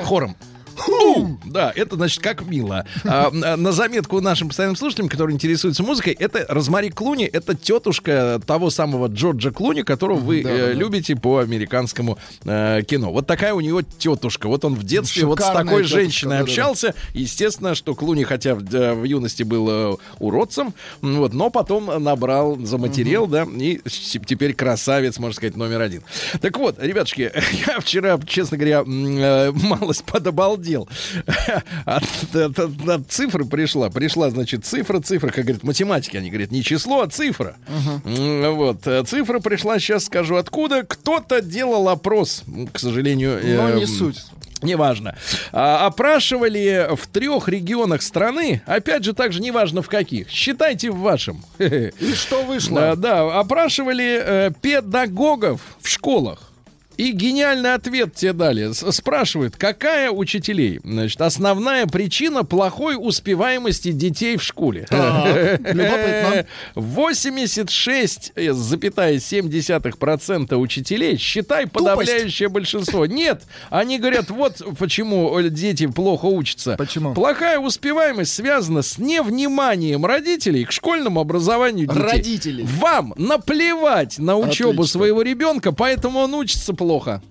Хором. Ху! Да, это значит как мило. А, на заметку нашим постоянным слушателям, которые интересуются музыкой, это Розмари Клуни, это тетушка того самого Джорджа Клуни, которого вы Да, э, да, да. любите по американскому э, кино. Вот такая у него тетушка. Вот он в детстве вот с Шикарная такой тетушка, женщиной да-да-да. общался. Естественно, что Клуни, хотя в, в юности был э, уродцем, вот, но потом набрал, заматерел, да, и теперь красавец, можно сказать, номер один. Так вот, ребятушки, я вчера, честно говоря, э, малость подобалдел. От, от- от- от цифры пришла. Пришла, значит, цифра, цифра, как говорят математики, они говорят, не число, а цифра. Вот, э, цифра пришла, сейчас скажу откуда. Кто-то делал опрос, м, к сожалению. Но э, не суть. Неважно. А, опрашивали в трех регионах страны, опять же, также неважно в каких. Считайте в вашем. И что вышло? да, опрашивали э, педагогов в школах. И гениальный ответ тебе дали. Спрашивают, какая учителей? Значит, основная причина плохой успеваемости детей в школе. Так, любопытно. 86,7% учителей, считай, подавляющее большинство. Нет, они говорят, вот почему дети плохо учатся. Почему? Плохая успеваемость связана с невниманием родителей к школьному образованию детей. Родителей. Вам наплевать на учебу Отлично. своего ребенка, поэтому он учится плохо.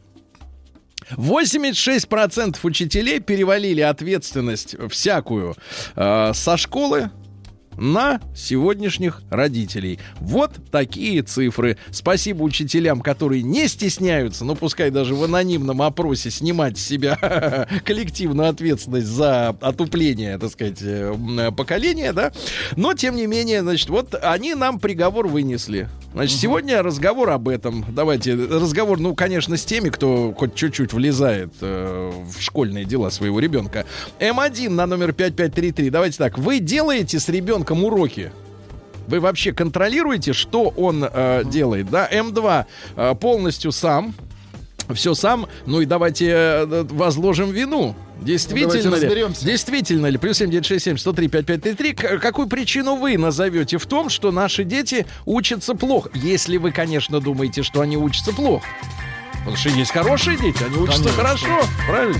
86% учителей перевалили ответственность всякую э, со школы на сегодняшних родителей. Вот такие цифры. Спасибо учителям, которые не стесняются, ну пускай даже в анонимном опросе снимать с себя коллективную ответственность за отупление, так сказать, поколения, да. Но тем не менее, значит, вот они нам приговор вынесли. Значит, сегодня разговор об этом. Давайте разговор, ну, конечно, с теми, кто хоть чуть-чуть влезает э, в школьные дела своего ребенка. М1 на номер 5533. Давайте так. Вы делаете с ребенком уроки? Вы вообще контролируете, что он э, делает, да? М2 э, полностью сам, все сам. Ну и давайте э, возложим вину. Действительно давайте ли? Действительно ли? Плюс 7967 103 5533. К- Какую причину вы назовете в том, что наши дети учатся плохо? Если вы, конечно, думаете, что они учатся плохо. Потому что есть хорошие дети, они учатся Конечно. хорошо. Правильно?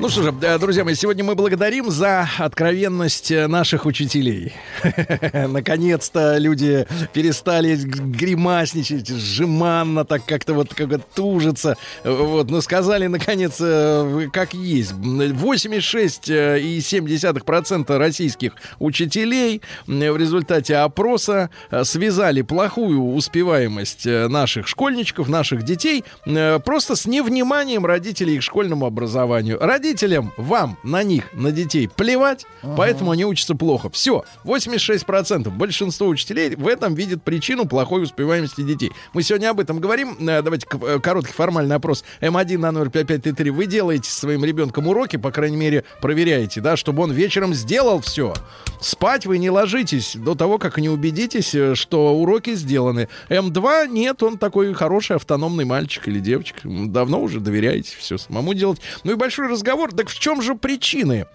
Ну что же, э, друзья мои, сегодня мы благодарим за откровенность э, наших учителей. Наконец-то люди перестали гримасничать, жеманно так как-то вот как тужиться. Вот, но сказали, наконец, э, как есть. 86,7% российских учителей в результате опроса связали плохую успеваемость наших школьничков, наших детей просто с невниманием родителей к школьному образованию. Родителям, вам, на них, на детей плевать, поэтому они учатся плохо. Все, 86%. Большинство учителей в этом видят причину плохой успеваемости детей. Мы сегодня об этом говорим. Э, Давайте э, короткий формальный опрос. М1 на номер 5533. Вы делаете со своим ребенком уроки, по крайней мере, проверяете, да, чтобы он вечером сделал все. Спать вы не ложитесь до того, как не убедитесь, э, что уроки сделаны. М2 нет, он такой хороший автономный мальчик или девочка. Давно уже доверяете все самому делать. Ну и большой разговор. Так в чем же причины?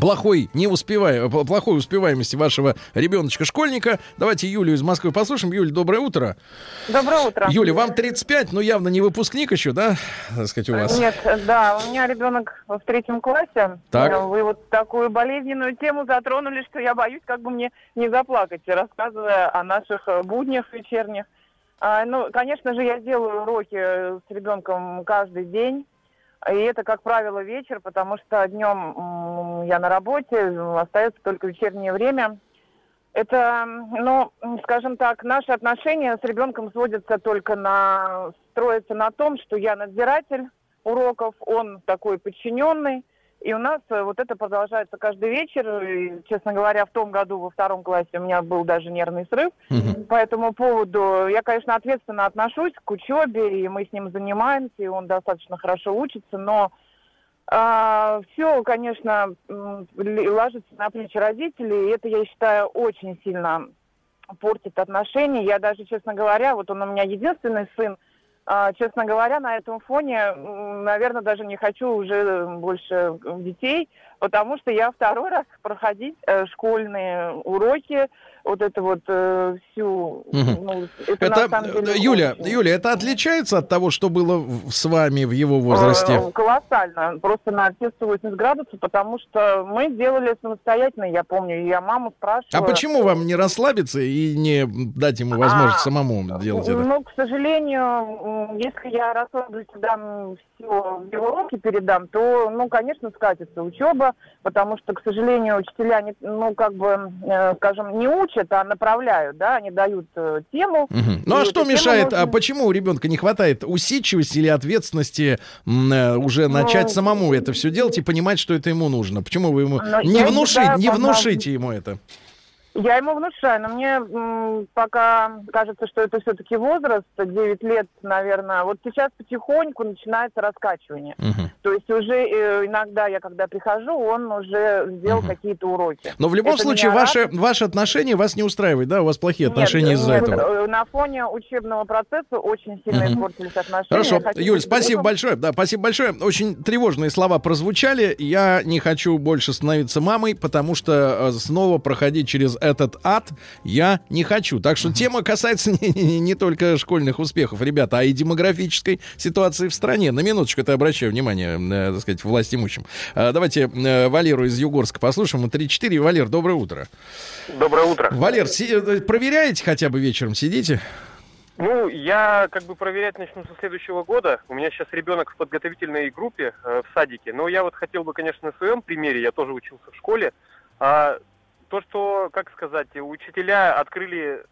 плохой, не успевая, пл- плохой успеваемости вашего ребеночка-школьника. Давайте Юлю из Москвы послушаем. Юль, доброе утро. Доброе утро. Юля, вам 35, но явно не выпускник еще, да? Так сказать, у вас. Нет, да, у меня ребенок в третьем классе. Так. Э, Вы вот такую болезненную тему затронули, что я боюсь, как бы мне не заплакать, рассказывая о наших э, буднях вечерних. А, ну, конечно же, я делаю уроки э, с ребенком каждый день. И это, как правило, вечер, потому что днем я на работе, остается только вечернее время. Это, ну, скажем так, наши отношения с ребенком сводятся только на, строятся на том, что я надзиратель уроков, он такой подчиненный. И у нас э, вот это продолжается каждый вечер. И, честно говоря, в том году во втором классе у меня был даже нервный срыв. По этому поводу я, конечно, ответственно отношусь к учебе, и мы с ним занимаемся, и он достаточно хорошо учится, но все, конечно, ложится на плечи родителей, и это, я считаю, очень сильно портит отношения. Я даже, честно говоря, вот он у меня единственный сын, а, честно говоря, на этом фоне, наверное, даже не хочу уже больше детей, потому что я второй раз проходить э, школьные уроки, вот это вот э, всю... Ну, это, на самом деле э, Юля, очень- Юля, это отличается от того, что было с вами в его возрасте? Э, Колоссально, просто на все 180 градусов, потому что мы делали самостоятельно, я помню, я маму спрашивала. А почему вам не расслабиться и не дать ему возможность А, самому делать это? Ну, к сожалению, если я расслаблюсь и дам все в его руки передам, то, ну, конечно, скатится учеба, потому что, к сожалению, учителя, не, ну, как бы, э, скажем, не учат, а направляют, да, они дают э, тему. Мгм. Ну а что мешает? А нужно- почему у ребенка не хватает усидчивости или ответственности э, уже начать Ну, самому это все делать и понимать, что это ему нужно? Почему вы ему Но не внушить, не внушите ему это? Я ему внушаю, но мне м, пока кажется, что это все-таки возраст, 9 лет, наверное. Вот сейчас потихоньку начинается раскачивание. Мгм. То есть уже э, иногда я, когда прихожу, он уже сделал Мгм. какие-то уроки. Но в любом Это случае ваши, радует. ваши отношения вас не устраивают, да? У вас плохие Нет, отношения из-за нет, этого. э, На фоне учебного процесса очень сильно Мгм. испортились отношения. Хорошо, Юль, спасибо другом. большое. Да, спасибо большое. Очень тревожные слова прозвучали. Я не хочу больше становиться мамой, потому что э, снова проходить через этот ад я не хочу. Так что тема касается не, не- не только школьных успехов, ребята, а и демографической ситуации в стране. На минуточку это обращаю внимание, э, так сказать, власть имущим. Э, давайте э, Валеру из Югорска послушаем. 3-4. Валер, доброе утро. Доброе утро. Валер, си- э, проверяете хотя бы вечером, сидите? Ну, я как бы проверять начну со следующего года. У меня сейчас ребенок в подготовительной группе э, в садике. Но я вот хотел бы, конечно, на своем примере, я тоже учился в школе. А, то, что, как сказать, учителя открыли...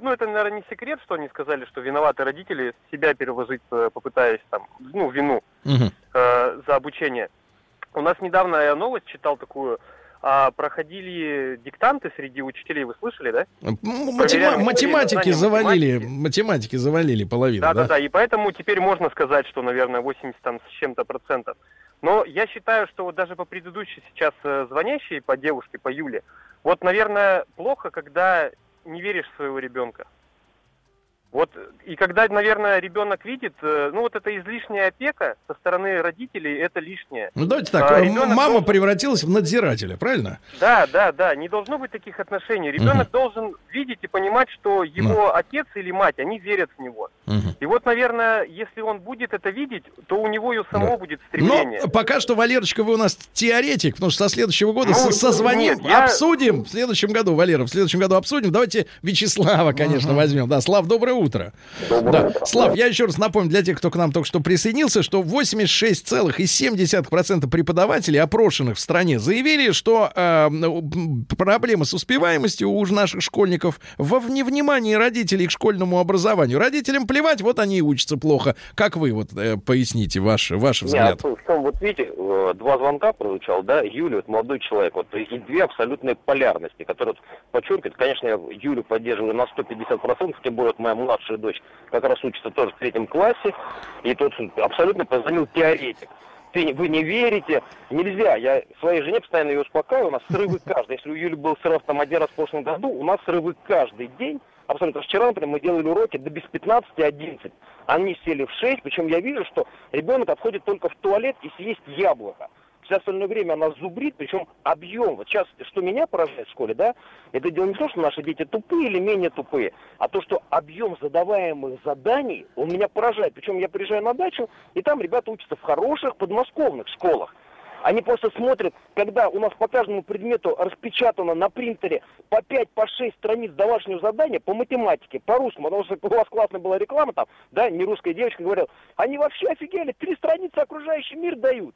Ну, это, наверное, не секрет, что они сказали, что виноваты родители, себя переложить, э, попытаясь там, ну, вину Мгм. э, за обучение. У нас недавно я новость читал такую, а, проходили диктанты среди учителей, вы слышали, да? Матема- математики завалили, математики. математики завалили половину, Да, да? да, да. И поэтому теперь можно сказать, что, наверное, 80 там с чем-то процентов. Но я считаю, что вот даже по предыдущей сейчас э, звонящей, по девушке, по Юле, вот, наверное, плохо, когда не веришь в своего ребенка. Вот, и когда, наверное, ребенок видит, э, ну вот эта излишняя опека со стороны родителей, это лишнее. Ну давайте так, А, э, ребенок мама должен- превратилась в надзирателя, правильно? Да, да, да, не должно быть таких отношений. Ребенок должен видеть и понимать, что его отец или мать, они верят в него. Мгм. И вот, наверное, если он будет это видеть, то у него и самого Да. будет Но стремление. пока что, Валерочка, вы у нас теоретик, потому что со следующего года Ну, со- созвоним, нет, я- обсудим в следующем году, Валера, в следующем году обсудим. Давайте Вячеслава, конечно, возьмем. Да, Слав, доброе утро. Да. Слав, я еще раз напомню для тех, кто к нам только что присоединился, что 86,7% преподавателей, опрошенных в стране, заявили, что э, м, проблемы с успеваемостью у наших школьников во невнимании родителей к школьному образованию. Родителям плевать, вот они и учатся плохо. Как вы вот э, поясните ваш, ваш взгляд? Нет, в том, вот видите, э, два звонка прозвучало, да, Юля, вот молодой человек, вот, и две абсолютные полярности, которые вот подчеркивают, конечно, я Юлю поддерживаю на 150%, тем более вот моя младшая дочь как раз учится тоже в третьем классе, и тут абсолютно позвонил теоретик. Ты, вы не верите, нельзя. Я своей жене постоянно ее успокаиваю, у нас срывы каждый. Если у Юли был срыв там один раз в прошлом году, у нас срывы каждый день. Абсолютно. Вчера, например, мы делали уроки до без 15-11. Они сели в 6, причем я вижу, что ребенок отходит только в туалет и съесть яблоко. Все остальное время она зубрит, причем объем. Вот сейчас, что меня поражает в школе, да, это дело не то, что наши дети тупые или менее тупые, а то, что объем задаваемых заданий, он меня поражает. Причем я приезжаю на дачу, и там ребята учатся в хороших подмосковных школах. Они просто смотрят, когда у нас по каждому предмету распечатано на принтере по 5, по 6 страниц домашнего задания по математике, по русскому, потому что у вас классная была реклама там, да, не русская девочка говорила, они вообще офигели, три страницы окружающий мир дают.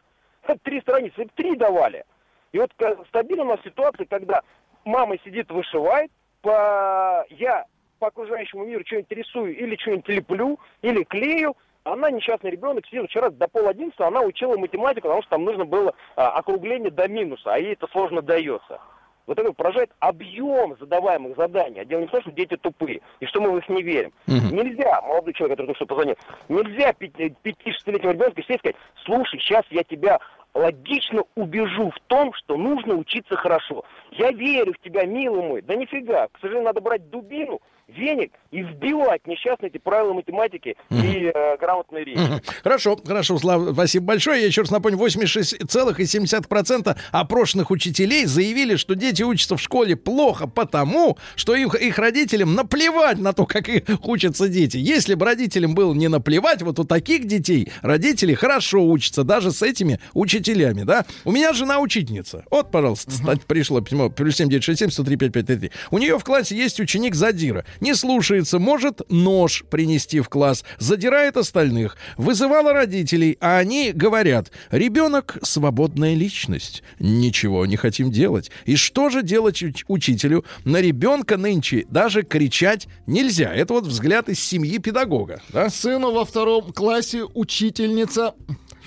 Три страницы, три давали. И вот ка- стабильно у нас ситуация, когда мама сидит, вышивает, по... я по окружающему миру что-нибудь рисую или что-нибудь леплю, или клею, она, несчастный ребенок, сидела вчера до пол одиннадцатого, она учила математику, потому что там нужно было а, округление до минуса, а ей это сложно дается. Вот это поражает объем задаваемых заданий. А дело не в том, что дети тупые, и что мы в них не верим. Нельзя, молодой человек, который только что позвонил, нельзя пяти-шестилетнего ребенка сидеть и сказать, слушай, сейчас я тебя логично убежу в том, что нужно учиться хорошо. Я верю в тебя, милый мой. Да нифига. К сожалению, надо брать дубину веник и вбивать несчастные эти правила математики и э, грамотной речи. Хорошо, хорошо, Слава, спасибо большое. Я еще раз напомню, 86,7% опрошенных учителей заявили, что дети учатся в школе плохо потому, что их, их родителям наплевать на то, как их учатся дети. Если бы родителям было не наплевать, вот у таких детей родители хорошо учатся, даже с этими учителями, да? У меня жена учительница. Вот, пожалуйста, стать пришло письмо, плюс 7967 103 5533. У нее в классе есть ученик задира. Не слушается, может нож принести в класс, задирает остальных. Вызывала родителей, а они говорят, ребенок свободная личность, ничего не хотим делать. И что же делать уч- учителю? На ребенка нынче даже кричать нельзя. Это вот взгляд из семьи педагога. Да? Сыну во втором классе учительница...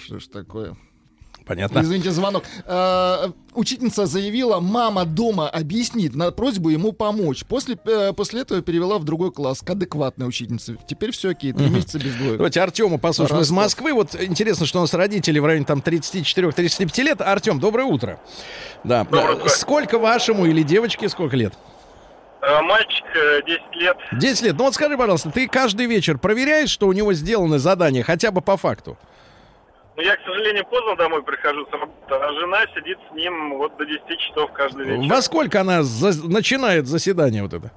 Что ж такое? Понятно. Извините, звонок. Э, учительница заявила, мама дома объяснит на просьбу ему помочь. После, э, после этого перевела в другой класс к адекватной учительнице. Теперь все окей, три Мгм. месяца без двоек. Давайте Артему послушаем из Ростов. Москвы. Вот интересно, что у нас родители в районе там 34-35 лет. Артем, доброе утро. Да. Сколько вашему или девочке сколько лет? Э, Мальчик, э, 10 лет. 10 лет. Ну вот скажи, пожалуйста, ты каждый вечер проверяешь, что у него сделаны задания, хотя бы по факту? Но я, к сожалению, поздно домой прихожу а жена сидит с ним вот до 10 часов каждый вечер. Во сколько она за- начинает заседание вот это?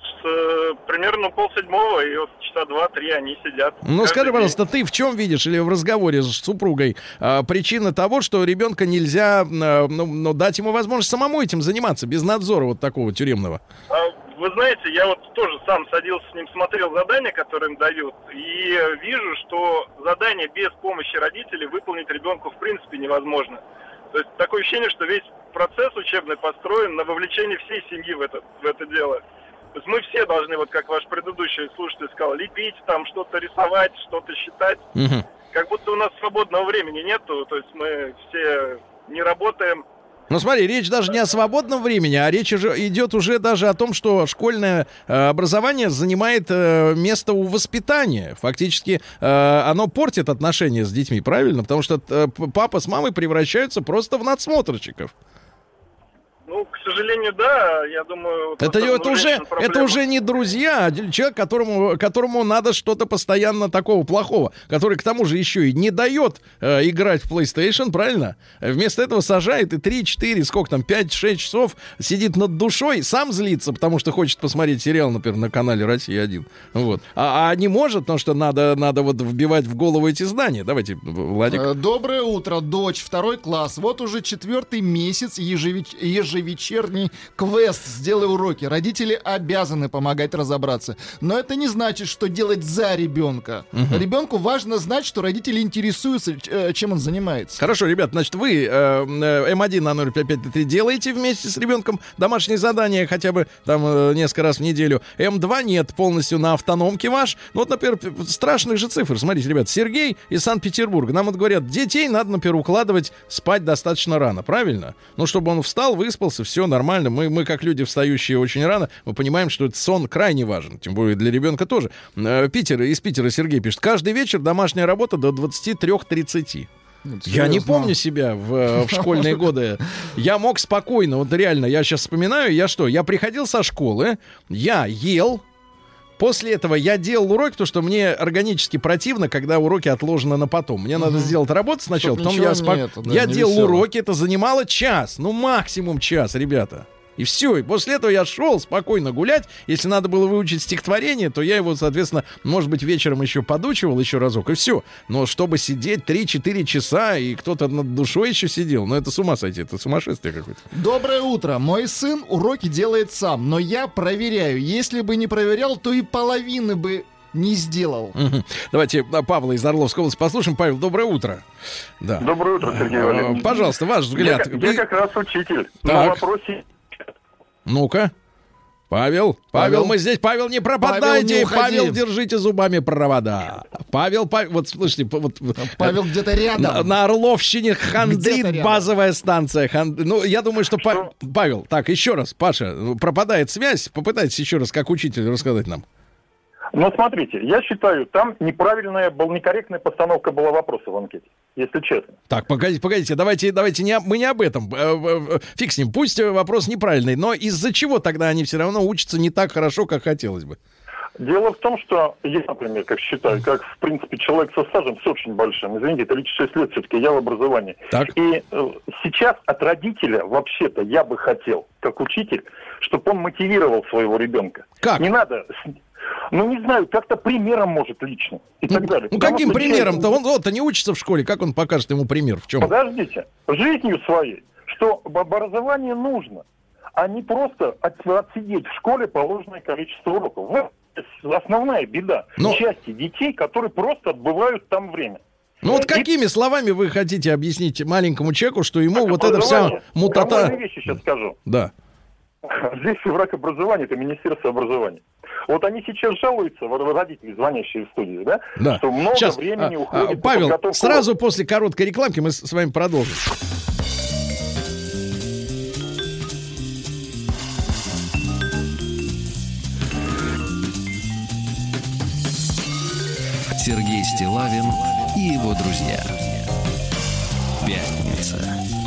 С, э, примерно полседьмого, и вот часа два-три они сидят. Ну, скажи, день. пожалуйста, ты в чем видишь или в разговоре с супругой а, причина того, что ребенка нельзя а, ну, ну, дать ему возможность самому этим заниматься, без надзора вот такого тюремного? А, Вы знаете, я вот тоже сам садился с ним, смотрел задания, которые им дают, и вижу, что задание без помощи родителей выполнить ребенку в принципе невозможно. То есть такое ощущение, что весь процесс учебный построен на вовлечении всей семьи в это, в это дело. То есть мы все должны, вот как ваш предыдущий слушатель сказал, лепить, там что-то рисовать, что-то считать. Как будто у нас свободного времени нету, то есть мы все не работаем, Ну смотри, речь даже не о свободном времени, а речь уже идет уже даже о том, что школьное э, образование занимает э, место у воспитания. Фактически э, оно портит отношения с детьми, правильно? Потому что э, папа с мамой превращаются просто в надсмотрщиков. Ну, к сожалению, да, я думаю... Это, это, уже, это уже не друзья, а человек, которому, которому надо что-то постоянно такого плохого, который к тому же еще и не дает э, играть в PlayStation, правильно? Вместо этого сажает и 3-4, сколько там, 5-6 часов сидит над душой, сам злится, потому что хочет посмотреть сериал, например, на канале «Россия-1». Вот. А, а не может, потому что надо, надо вот вбивать в голову эти знания. Давайте, Владик. Э, Доброе утро, дочь, второй класс. Вот уже четвертый месяц ежевеч- ежевечерний квест «Сделай уроки». Родители обязаны помогать разобраться. Но это не значит, что делать за ребенка. Мгм. Ребенку важно знать, что родители интересуются, э, чем он занимается. Хорошо, ребят, значит, вы э, э, М1 на 05533 делаете вместе с ребенком домашние задания хотя бы там э, несколько раз в неделю. М2 нет, полностью на автономке ваш. Ну вот, например, страшных же цифр. Смотрите, ребят, Сергей из Санкт-Петербурга. Нам вот говорят, детей надо, например, укладывать спать достаточно рано, правильно? Ну, чтобы он встал, выспался, все нормально. Мы, мы как люди, встающие очень рано, мы понимаем, что этот сон крайне важен. Тем более для ребенка тоже. Э, Питер, из Питера Сергей пишет. Каждый вечер домашняя работа до 23.30. Я не помню себя в, э, в школьные годы. Я мог спокойно, вот реально, я сейчас вспоминаю, я что, я приходил со школы, я ел, После этого я делал уроки, потому что мне органически противно, когда уроки отложены на потом. Мне надо сделать работу сначала, Чтоб потом я спок- да, Я делал весело. уроки, это занимало час, ну максимум час, ребята. И все. И после этого я шел спокойно гулять. Если надо было выучить стихотворение, то я его, соответственно, может быть, вечером еще подучивал еще разок, и все. Но чтобы сидеть 3-4 часа, и кто-то над душой еще сидел, ну это с ума сойти, это сумасшествие какое-то. Доброе утро. Мой сын уроки делает сам, но я проверяю. Если бы не проверял, то и половины бы не сделал. Мгм. Давайте а, Павла из Орловской области послушаем. Павел, доброе утро. Да. Доброе утро, Сергей Э, Валерьевич. Пожалуйста, ваш взгляд. Я, я как раз учитель. На Так. вопросе Ну-ка. Павел, Павел, Павел. мы здесь. Павел, не пропадайте. не уходи. Павел, держите зубами провода. Павел, Павел, вот слышите, вот Павел где-то рядом. на, на Орловщине хандрит базовая станция. Хан- Ну, я думаю, что, Па- Павел, так, еще раз, Паша, пропадает связь. Попытайтесь еще раз, как учитель, рассказать нам. Но смотрите, я считаю, там неправильная, был, некорректная постановка была вопроса в анкете, если честно. Так, погодите, погодите, давайте, давайте не, мы не об этом. Э, Фиг с ним, пусть э, вопрос неправильный, но из-за чего тогда они все равно учатся не так хорошо, как хотелось бы? Дело в том, что я, например, как считаю, как, в принципе, человек со стажем, с очень большим, извините, 36 лет все-таки, я в образовании. Так. И э, сейчас от родителя, вообще-то, я бы хотел, как учитель, чтобы он мотивировал своего ребенка. Как? Не надо, ну, не знаю, как-то примером, может, лично, и так далее. Ну Потому каким примером-то? Он вот-то не учится в школе, как он покажет ему пример? В чем? Подождите, жизнью своей, что об- образование нужно, а не просто от- отсидеть в школе положенное количество уроков. Вот основная беда Но- части детей, которые просто отбывают там время. Ну вот какими словами вы хотите объяснить маленькому человеку, что ему вот эта вся мутата... Формальные вещи сейчас скажу. Да. Здесь враг образования, это Министерство образования. Вот они сейчас жалуются, вот родители, звонящие в студию, да, Да. что много Сейчас, времени а, уходит а, Павел, подготовку сразу после короткой рекламки мы с с вами продолжим. Сергей Стилавин и его друзья. Пятница.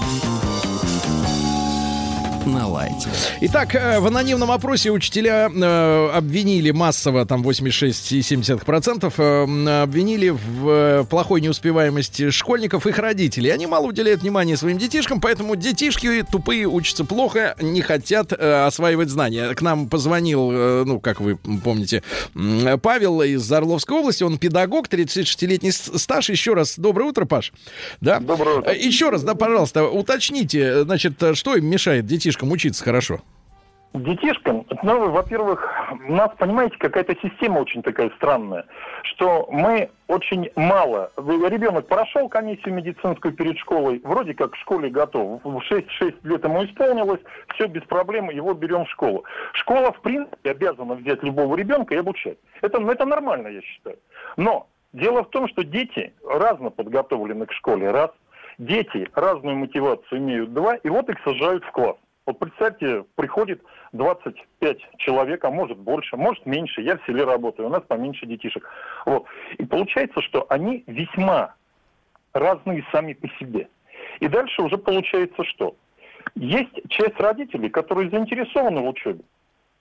На лайте. Итак, э, в анонимном опросе учителя э, обвинили массово, там 86,7%, э, обвинили в э, плохой неуспеваемости школьников их родителей. Они мало уделяют внимания своим детишкам, поэтому детишки тупые учатся плохо, не хотят э, осваивать знания. К нам позвонил, э, ну, как вы помните, Павел из Орловской области, он педагог, 36-летний с- стаж. Еще раз доброе утро, Паш. Да? Доброе утро. Еще раз, да, пожалуйста, уточните, значит, что им мешает детишкам учиться хорошо? Детишкам, ну, во-первых, у нас, понимаете, какая-то система очень такая странная, что мы очень мало... Ребенок прошел комиссию медицинскую перед школой, вроде как в школе готов. В 6-6 лет ему исполнилось, все без проблем, его берем в школу. Школа, в принципе, обязана взять любого ребенка и обучать. Это, это нормально, я считаю. Но дело в том, что дети разно подготовлены к школе, раз. Дети разную мотивацию имеют, два, и вот их сажают в класс. Вот представьте, приходит 25 человек, а может больше, может меньше. Я в селе работаю, у нас поменьше детишек. Вот. И получается, что они весьма разные сами по себе. И дальше уже получается что? Есть часть родителей, которые заинтересованы в учебе.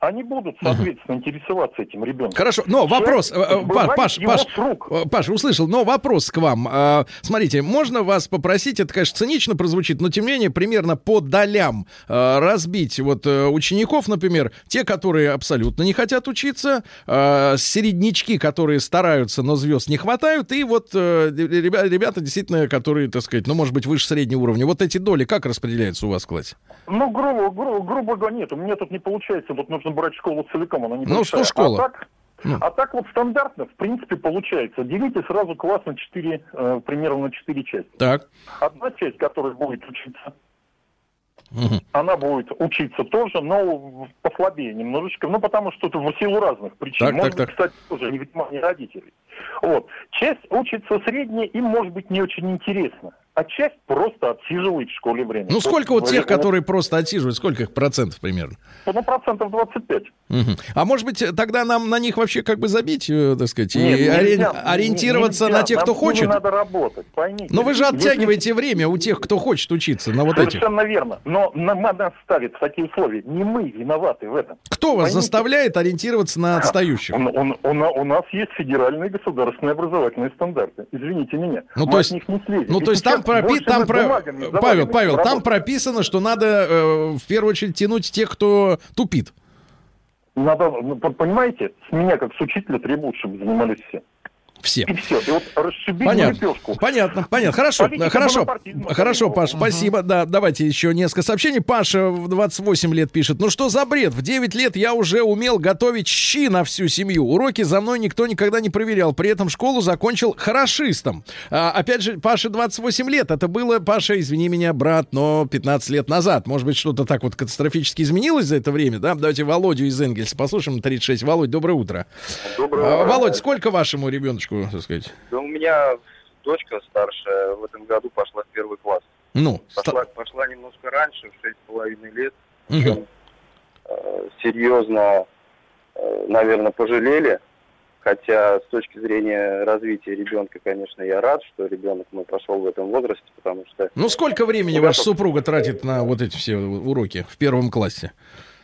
Они будут, соответственно, интересоваться этим ребенком. Хорошо, но вопрос, э, э, Бывает Паш, Паш, э, Паш, услышал, но вопрос к вам. А, Смотрите, можно вас попросить, это, конечно, цинично прозвучит, но тем не менее примерно по долям э, разбить вот э, учеников, например, те, которые абсолютно не хотят учиться, э, середнячки, которые стараются, но звезд не хватают, и вот э, ребя- ребята, действительно, которые, так сказать, ну, может быть, выше среднего уровня. Вот эти доли как распределяются у вас в классе? Ну, грубо, грубо, грубо говоря, нет, у меня тут не получается, вот нужно брать школу целиком, она не Ну, что школа? А так, а так вот стандартно, в принципе, получается. Делите сразу класс на 4, э, примерно на 4 части. Так. Одна часть, которая будет учиться, она будет учиться тоже, но послабее немножечко, ну, потому что это в силу разных причин. Так, может так, быть, кстати, тоже невнимание родителей. Вот. Часть учится средняя, им, может быть, не очень интересно. А часть просто отсиживает в школе время. Ну, сколько вот тех, которые просто отсиживают, сколько их процентов примерно? Ну, процентов 25. Мгм. А может быть, тогда нам на них вообще как бы забить, э, так сказать, Нет, и нельзя, ори- ориентироваться нельзя. на тех, кто хочет? надо работать, поймите. Но вы же Если- оттягиваете время у тех, кто хочет учиться, на вот этих. Совершенно верно. Но нам нас ставит в такие условия. Не мы виноваты в этом. Кто вас Поймите. заставляет ориентироваться на отстающих? Он- он- он- у нас есть федеральные государственные образовательные стандарты. Извините меня. Ну, Мы то от есть, них не слезем. ну, то есть там, сейчас пропи- там про- Павел, Павел, там прописано, что надо э, в первую очередь тянуть тех, кто тупит. Надо, ну, понимаете, с меня как с учителя требуют, чтобы занимались все. Все. И все. И вот расшибить Понятно. лепешку. Понятно, понятно. Хорошо, Политика хорошо. бонапартизма, Хорошо. Паш, спасибо. Да, давайте еще несколько сообщений. Паша в 28 лет пишет. Ну что за бред? В 9 лет я уже умел готовить щи на всю семью. Уроки за мной никто никогда не проверял. При этом школу закончил хорошистом. А, опять же, Паше 28 лет. Это было, Паша, извини меня, брат, но 15 лет назад. Может быть, что-то так вот катастрофически изменилось за это время, да? Давайте Володю из Энгельса послушаем на 36. Володь, доброе утро. А, Володь, сколько вашему ребеночку, так сказать? Да у меня дочка старшая в этом году пошла в первый класс. Ну, Пошла, пошла немножко раньше, в шесть с половиной лет. Мгм. Э, серьезно, э, наверное, пожалели. Хотя с точки зрения развития ребенка, конечно, я рад, что ребенок мой пошел в этом возрасте, потому что Ну, сколько времени ваша супруга тратит на вот эти все уроки в первом классе?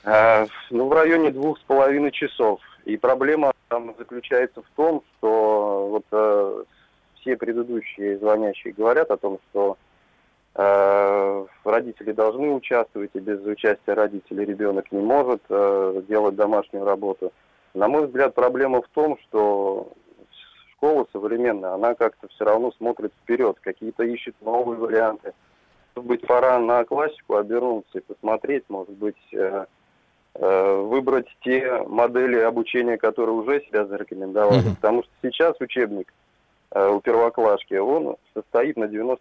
А, ну, в районе двух с половиной часов. И проблема там заключается в том, что вот э, все предыдущие звонящие говорят о том, что э, родители должны участвовать, и без участия родителей ребенок не может э, делать домашнюю работу. На мой взгляд, проблема в том, что школа современная, она как-то все равно смотрит вперед, какие-то ищет новые варианты. Может быть, пора на классику обернуться и посмотреть, может быть, э, выбрать те модели обучения, которые уже себя зарекомендовали. Мгм. Потому что сейчас учебник э, у первоклашки, он состоит на 90%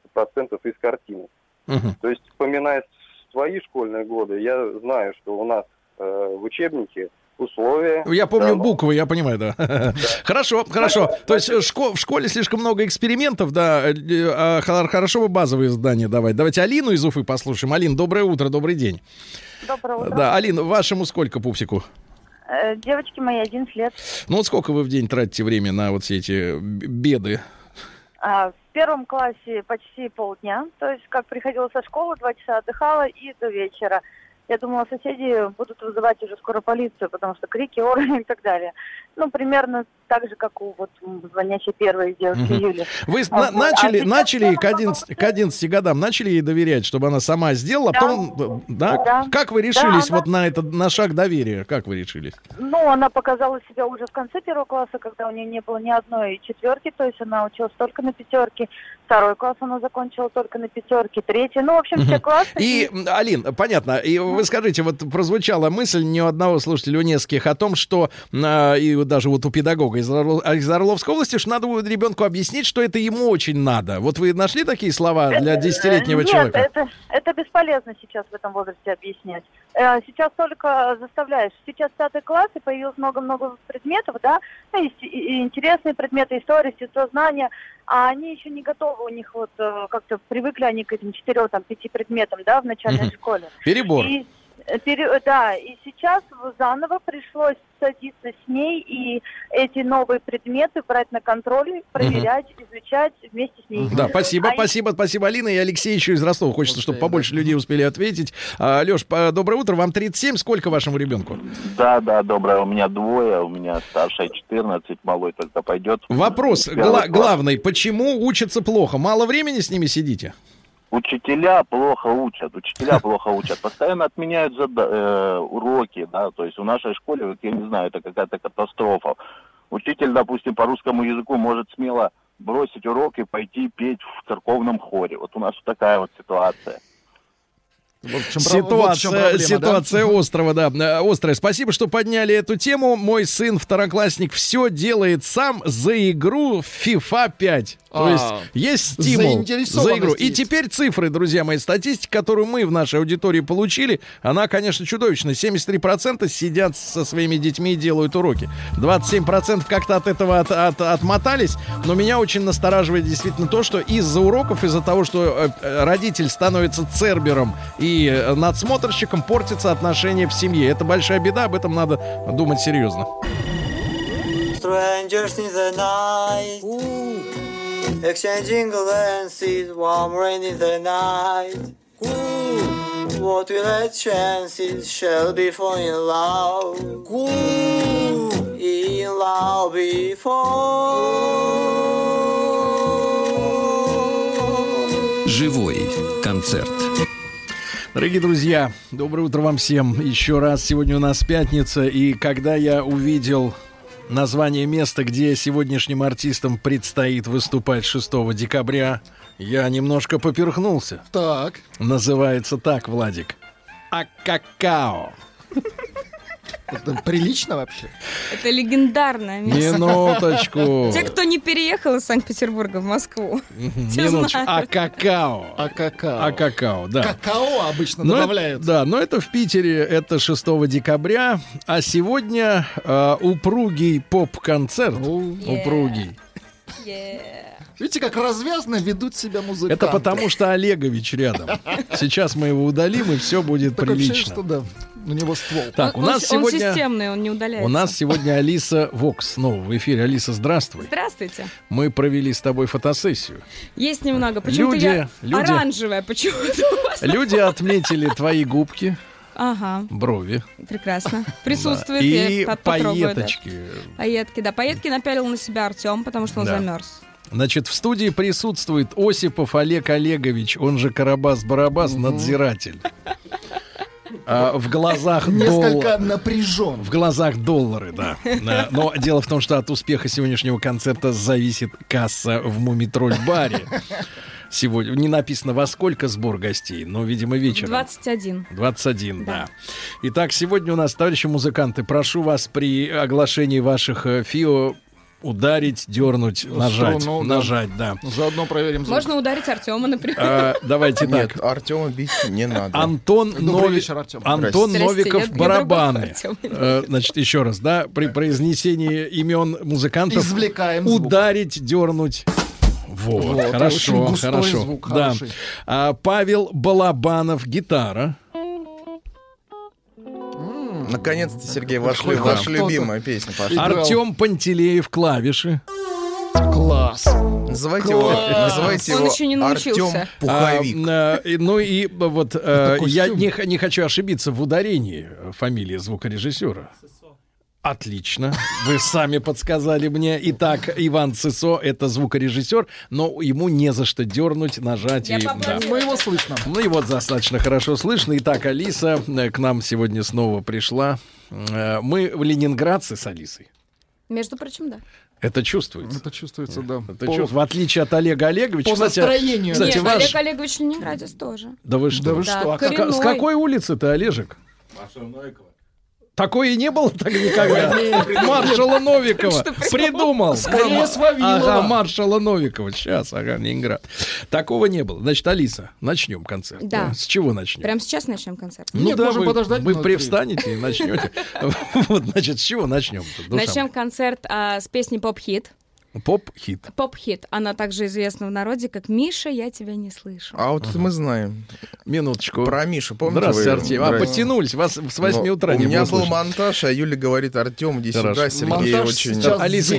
из картинок. Мгм. То есть, вспоминая свои школьные годы, я знаю, что у нас э, в учебнике условия... Я помню дано. буквы, я понимаю, да. Хорошо, хорошо. То есть э, шко- в школе слишком много экспериментов, да. э, а хор- Хорошо бы базовые задания давать. Давайте Алину из Уфы послушаем. Алин, доброе утро, добрый день. Доброе утро. Да, Алин, вашему сколько пупсику? Э, Девочке моей 11 лет. Ну вот сколько вы в день тратите время на вот все эти беды? А, В первом классе почти полдня. То есть, как приходила со школы, два часа отдыхала и до вечера. Я думала, соседи будут вызывать уже скоро полицию, потому что крики, оры и так далее. Ну, примерно так же, как у вот звонящей первой девушки Мгм. Юли. Вы А на- начали, а начали к 11, к 11 годам, начали ей доверять, чтобы она сама сделала, а Да. потом, да? Да. Как вы решились Да, вот на это, на шаг доверия? Как вы решились? Ну, она показала себя уже в конце первого класса, когда у нее не было ни одной четверки, то есть она училась только на пятерке. Второй класс она закончила только на пятерке, третий. Ну, в общем, все классы. И, Алин, понятно. И вы скажите, вот прозвучала мысль ни у одного слушателя, у нескольких, о том, что, а, и вот даже вот у педагога из, Орло- из Орловской области, что надо будет ребенку объяснить, что это ему очень надо. Вот вы нашли такие слова для десятилетнего Э, Нет, человека? Это, это бесполезно сейчас в этом возрасте объяснять. Э, Сейчас только заставляешь. Сейчас пятый класс, и появилось много-много предметов, да, ну, и, и- интересные предметы, история, естествознание, а они еще не готовы, у них вот э, как-то привыкли они к этим четырем, там, пяти предметам, да, в начальной Мгм. школе. Перебор. И, пере- да, и сейчас заново пришлось садиться с ней и эти новые предметы брать на контроль, проверять, изучать вместе с ней. Да, спасибо, А спасибо, спасибо, Алина. И Алексей еще из Ростова. Хочется, чтобы побольше людей успели ответить. А, Леш, доброе утро. Вам 37. Сколько вашему ребенку? Да, да, доброе. У меня двое, у меня старшая 14, малой только пойдет. Вопрос гла- главный. Почему учатся плохо? Мало времени с ними сидите? Учителя плохо учат, учителя плохо учат, постоянно отменяют зада- э, уроки, да, то есть в нашей школе, я не знаю, это какая-то катастрофа. Учитель, допустим, по русскому языку может смело бросить урок и пойти петь в церковном хоре. Вот у нас такая вот ситуация. Ситуация, ситуация острова, да, э, острая. Спасибо, что подняли эту тему. Мой сын, второклассник, все делает сам за игру FIFA 5. То А, есть есть стимул за игру. И есть. теперь цифры, друзья мои, статистика, которую мы в нашей аудитории получили, она, конечно, чудовищная. 73% сидят со своими детьми и делают уроки. 27% как-то от этого от- от- отмотались. Но меня очень настораживает действительно то, что из-за уроков, из-за того, что э, э, родитель становится цербером и э, надсмотрщиком, портятся отношения в семье. Это большая беда, об этом надо думать серьезно. Strangers in the night, exchanging glances, warm rain in the night. What will our chances shall be for in love? In love before. Живой концерт. Дорогие друзья, доброе утро вам всем. Еще раз, сегодня у нас пятница, и когда я увидел название места, где сегодняшним артистам предстоит выступать 6 декабря, я немножко поперхнулся. Так. Называется так, Владик. А какао. Это прилично вообще? Это легендарное место. Минуточку. Те, кто не переехал из Санкт-Петербурга в Москву, те Минуточку. А какао. А какао. А какао, да. Какао обычно Но добавляют. это- да, но это в Питере, это 6 декабря, а сегодня э, упругий поп-концерт, упругий, Видите, как развязно ведут себя музыканты. Это потому, что Олегович рядом. Сейчас мы его удалим, и все будет ощущение, прилично. что да, у него ствол. Так, у Он- нас он, сегодня... системный, он не удаляется. У нас сегодня Алиса Вокс снова в эфире. Алиса, здравствуй. Здравствуйте. Мы провели с тобой фотосессию. Есть немного. Почему-то Люди- я люди- оранжевая. Почему-то. Люди отметили твои губки, Ага, брови. прекрасно. Присутствует. Да. И под- потрогаю, да. Пайетки напялил на себя Артем, потому что он Да. замерз. Значит, в студии присутствует Осипов Олег Олегович, он же Карабас-Барабас, надзиратель. А, в глазах Несколько напряжен. В глазах доллары, да. Да. Но дело в том, что от успеха сегодняшнего концерта зависит касса в Мумитроль-баре. Сегодня не написано во сколько сбор гостей, но, видимо, вечером. 21. 21, да. Итак, сегодня у нас, товарищи музыканты, прошу вас при оглашении ваших э, ФИО ударить, дернуть, нажать. Струну, нажать, да. Заодно проверим звук. Можно ударить Артема, например. А, давайте Нет, так. Артема бить не надо. Антон, Нови- вечер, Артем. Антон Новиков я барабаны. другого. Э, Значит, еще раз, да, при произнесении имен музыкантов Извлекаем звук. ударить, дернуть. Вот, Вот, хорошо, хорошо. звук, да. хороший. А, Павел Балабанов, гитара. Наконец-то, Сергей, ваш, Хоть ваша кто-то любимая песня пошла. Артем Пантелеев, клавиши. Класс. Называйте его, Класс. называйте Он его еще не научился. Артем Пуховик. А, э, ну и э, вот Это я не, не хочу ошибиться в ударении фамилии звукорежиссера. Отлично. Вы сами подсказали мне. Итак, Иван Цисо — это звукорежиссер, но ему не за что дернуть, нажать. Я и, да. Мы его слышно. Ну и вот достаточно хорошо слышно. Итак, Алиса э, к нам сегодня снова пришла. Э, Мы в ленинградцы с Алисой. Между прочим, да. Это чувствуется. Это чувствуется, да. Это По- чувствуется. В отличие от Олега Олеговича. По Кстати, настроению. Кстати, Нет, ваш- Олег Олегович Ленинградец тоже. Да вы что? Да вы Да, что? а как-. С какой улицы ты, Олежек? Такое и не было так никогда. Маршала Новикова. Придумал. Скорее с. Ага, маршала Новикова. Сейчас, ага, Ленинград. Такого не было. Значит, Алиса, начнем концерт. Да. С чего начнем? Прямо сейчас начнем концерт. Ну да, можем вы, подождать вы привстанете и начнете. Вот, значит, с чего начнем? Начнем концерт а, с песни «Поп-хит». Поп-хит. «Поп-хит». Она также известна в народе как «Миша, я тебя не слышу». А вот это мы знаем. Минуточку. Про Мишу, помните? Здравствуйте, вы? Артем. А, Здрасте. подтянулись. Вас с 8 Ну, утра У меня был слышно. монтаж, а Юля говорит, Артем, иди Хорошо. сюда, Сергей Монтаж очень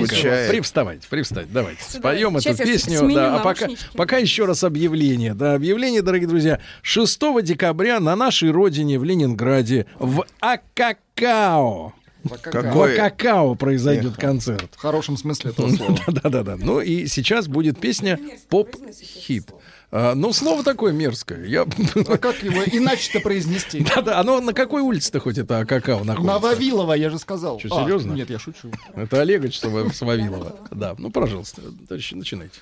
скучает. привставайте, привстать, давайте. Споем Сейчас эту песню. Да, а пока, пока еще раз объявление. Да, объявление, дорогие друзья. 6 декабря на нашей родине в Ленинграде в Акакао. В Какой- Акакао произойдет концерт. В хорошем смысле этого слова. Да-да-да. Ну и сейчас будет песня «Поп-хит». А, ну, слово такое мерзкое. Я... А как его иначе-то произнести? Да-да, оно на какой улице-то хоть это Акакао находится? На Вавилова, я же сказал. Что, А, серьезно? Нет, я шучу. Это Олегович с Ва- с Вавилова. Да, ну, пожалуйста, начинайте.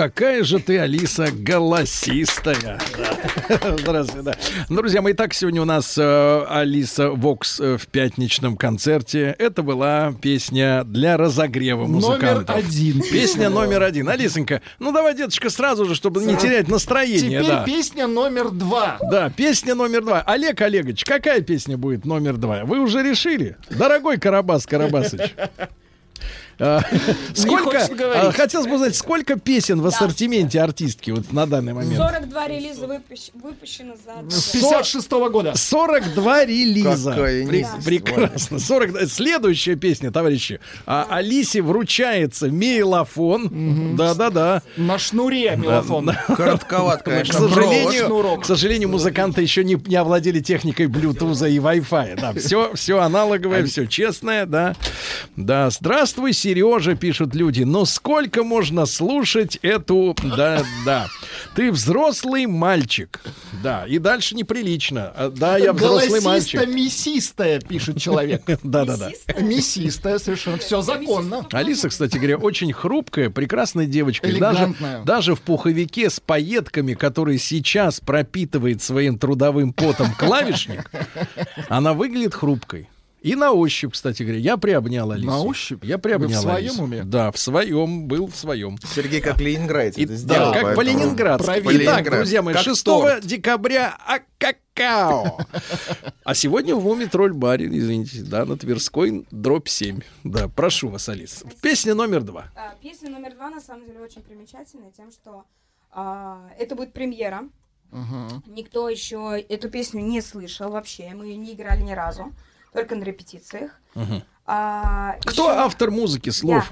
Какая же ты, Алиса, голосистая. Да. Здравствуйте, да. Ну, Друзья мои, так сегодня у нас э, Алиса Вокс э, в пятничном концерте. Это была песня для разогрева музыкантов. Номер один. Песня номер один. Алисонька, ну давай, деточка, сразу же, чтобы не терять настроение. Теперь да. песня номер два. Да, песня номер два. Олег Олегович, какая песня будет номер два? Вы уже решили? Дорогой Карабас Карабасыч. А, Сколько, а, хотелось бы узнать, сколько песен в ассортименте артистки вот на данный момент? 42 релиза выпущ- выпущено за... С 56 года. 42 релиза. Прекрасно. 40... Следующая песня, товарищи. А, Алисе вручается мейлофон. Да-да-да. На шнуре мелофон. Да, Коротковат, К конечно. сожалению, Шнурок. к сожалению, музыканты еще не, не овладели техникой Bluetooth и Wi-Fi. Да, все, все аналоговое, все честное, да. Да, здравствуй, Сережа, пишут люди. Но сколько можно слушать эту... Да, да. Ты взрослый мальчик. Да, и дальше неприлично. А, Да, я взрослый мальчик. Голосисто-мясистая, пишет человек. Да-да-да. Мясистая, совершенно. Все законно. Алиса, кстати говоря, очень хрупкая, прекрасная девочка. Даже, даже в пуховике с пайетками, который сейчас пропитывает своим трудовым потом клавишник, она выглядит хрупкой. И на ощупь, кстати говоря, я приобнял Алису. На ощупь? Я приобнял Вы в своем Алису. уме? Да, в своем, был в своем. Сергей как ленинградец И- это да, сделал. как по поэтому- Ленинградски. Проверь. Итак, Ленинград. друзья мои, Как 6 торт. декабря а какао. А сегодня в Муми Тролль баре, извините, да, на Тверской, дробь 7. Да, прошу вас, Алиса. Песня номер два. А, Песня номер два, на самом деле, очень примечательная тем, что а, это будет премьера. Никто еще эту песню не слышал вообще. Мы ее не играли ни разу, только на репетициях. А, Кто ещё- автор музыки, слов?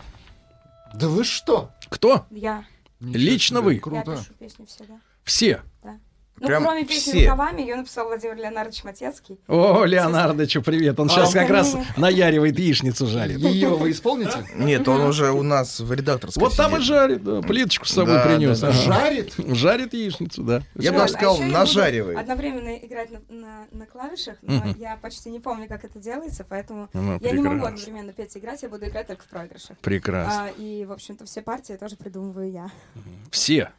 Да вы что? Кто? Я. Лично вы? Я пишу песни всегда. Все. Да. Ну, Прям кроме песни все. рукавами, ее написал Владимир Леонардович Матецкий. О, Леонардовичу привет. Он А сейчас как раз наяривает яичницу жарит. Ее вы исполните? Нет, он уже у нас в редакторской Вот там и жарит, да, плиточку с собой Да, принес. да, да. ага. Жарит? Жарит яичницу, да. Я бы даже сказал, а нажаривает. Одновременно играть на, на, на клавишах, но я почти не помню, как это делается, поэтому Ну, я не могу одновременно петь и играть, я буду играть только в проигрышах. Прекрасно. А, и, в общем-то, все партии тоже придумываю я. Все.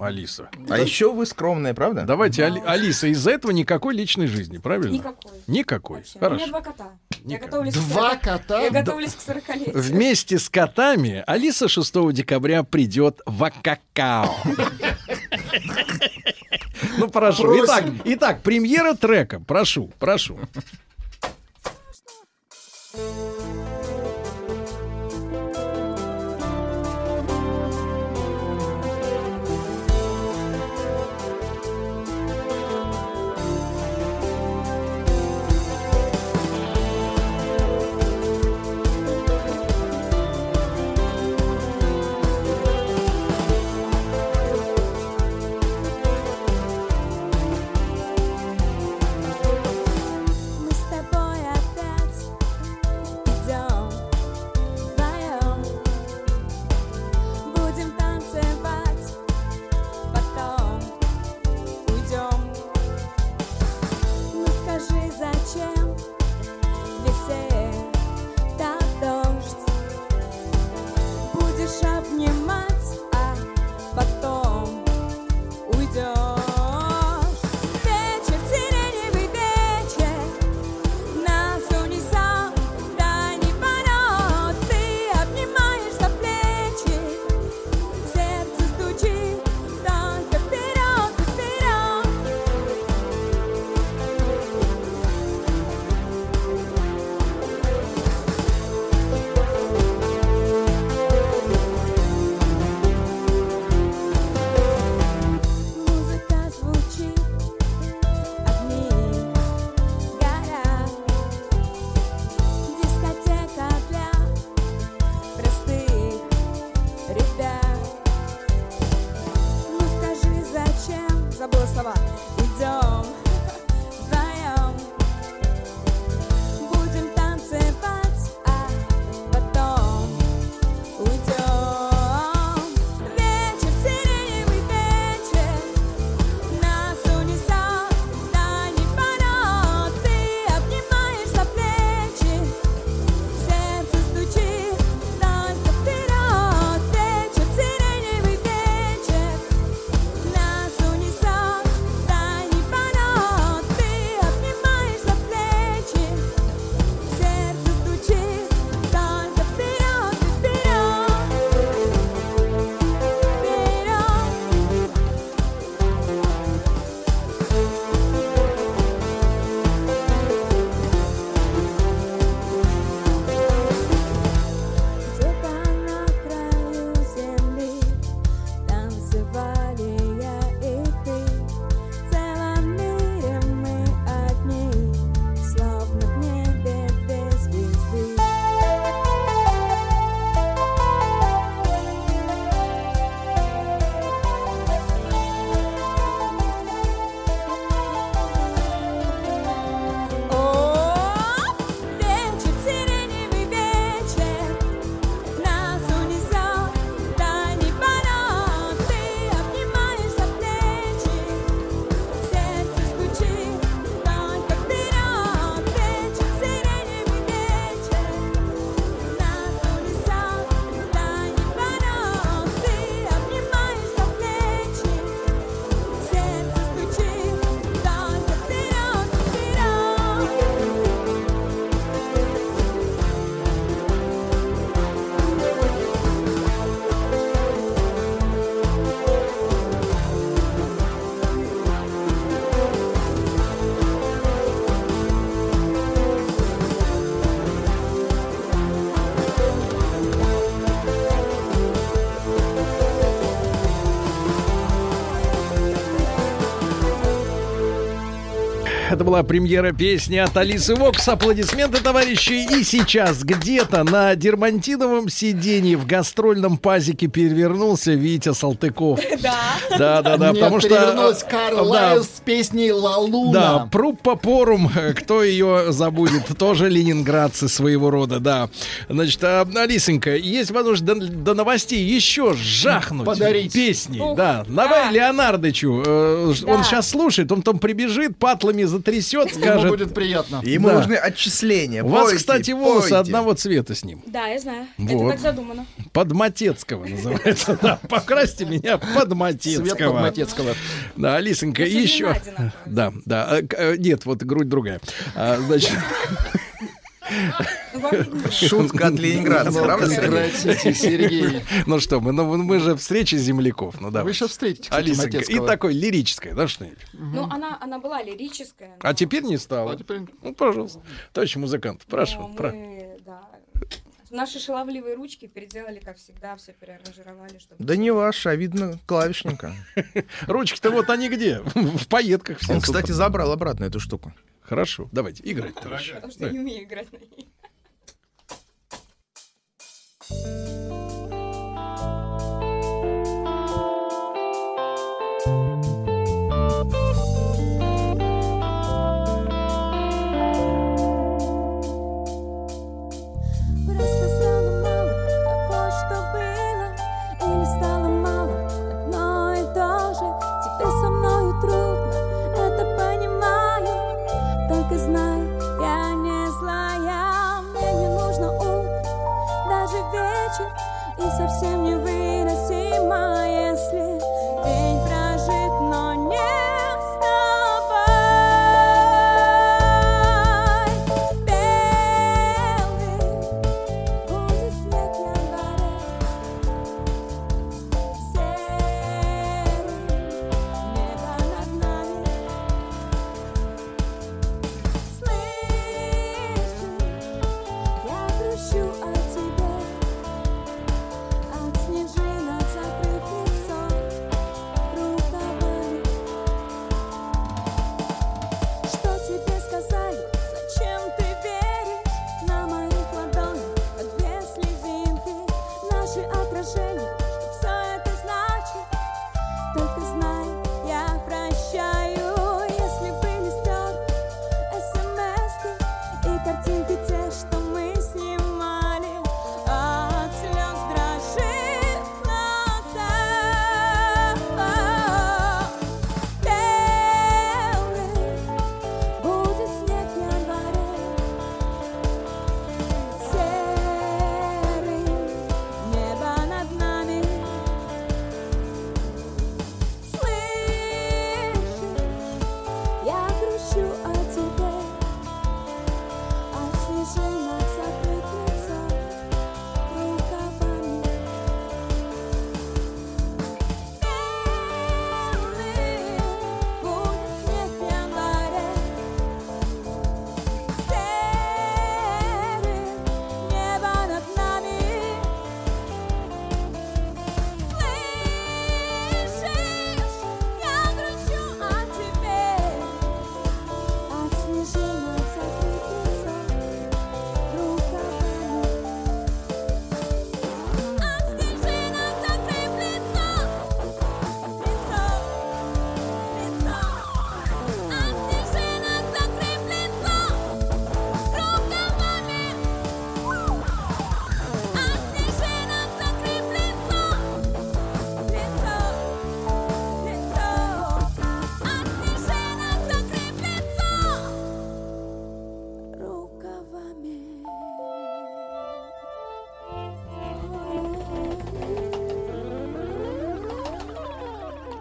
Алиса. А еще вы скромная, правда? Давайте, Али- Алиса, из-за этого никакой личной жизни, правильно? Никакой. Никакой. Вообще. У меня Хорошо. два кота. Я Никак. готовлюсь к Два 40 кота? Я готовлюсь к 40 Вместе с котами Алиса 6 декабря придет в Акакао. Ну, прошу. Итак, итак, премьера трека. Прошу, прошу. Мы с была премьера песни от Алисы Вокс. Аплодисменты, товарищи. И сейчас где-то на дермантиновом сиденье в гастрольном пазике перевернулся Витя Салтыков. Да. Да, да, да, Нет, потому что... перевернулась Карлайл да, с песней «Ла Луна». Да, Пруппа Порум, э, кто ее забудет, тоже ленинградцы своего рода, да. Значит, а, Алисонька, есть возможность до, до новостей еще жахнуть Подарить. песни. Ух, да, давай Леонардычу, э, он сейчас слушает, он там прибежит, патлами затрясет, скажет. Ему будет приятно. Ему Да. нужны отчисления. У вас, Пойте, кстати, волосы пойте. одного цвета с ним. Да, я знаю. Вот. Это так задумано. Подматецкого называется. Да, покрасьте меня Подматецкого. Цвет Подматецкого. Да, Алисонька, еще. Да, да. к- э, Нет, вот грудь другая. А, Значит. Шутка от ленинградца, правда, Сергей? Сергей. ну что, мы, ну, мы же встреча земляков. Ну, да. Вы сейчас встретите, Алисонька, и такой лирическое, да, что-нибудь? Ну, она, она была лирическая. А теперь не стало. А теперь- Ну, пожалуйста. Товарищ музыкант, прошу. про- мы, да, Наши шаловливые ручки переделали, как всегда, все переаранжировали, чтобы... Да не ваш, а видно клавишника. Ручки-то вот они где? В пайетках все. Он, кстати, забрал обратно эту штуку. Хорошо, давайте, играть. Потому что я не умею играть на ней.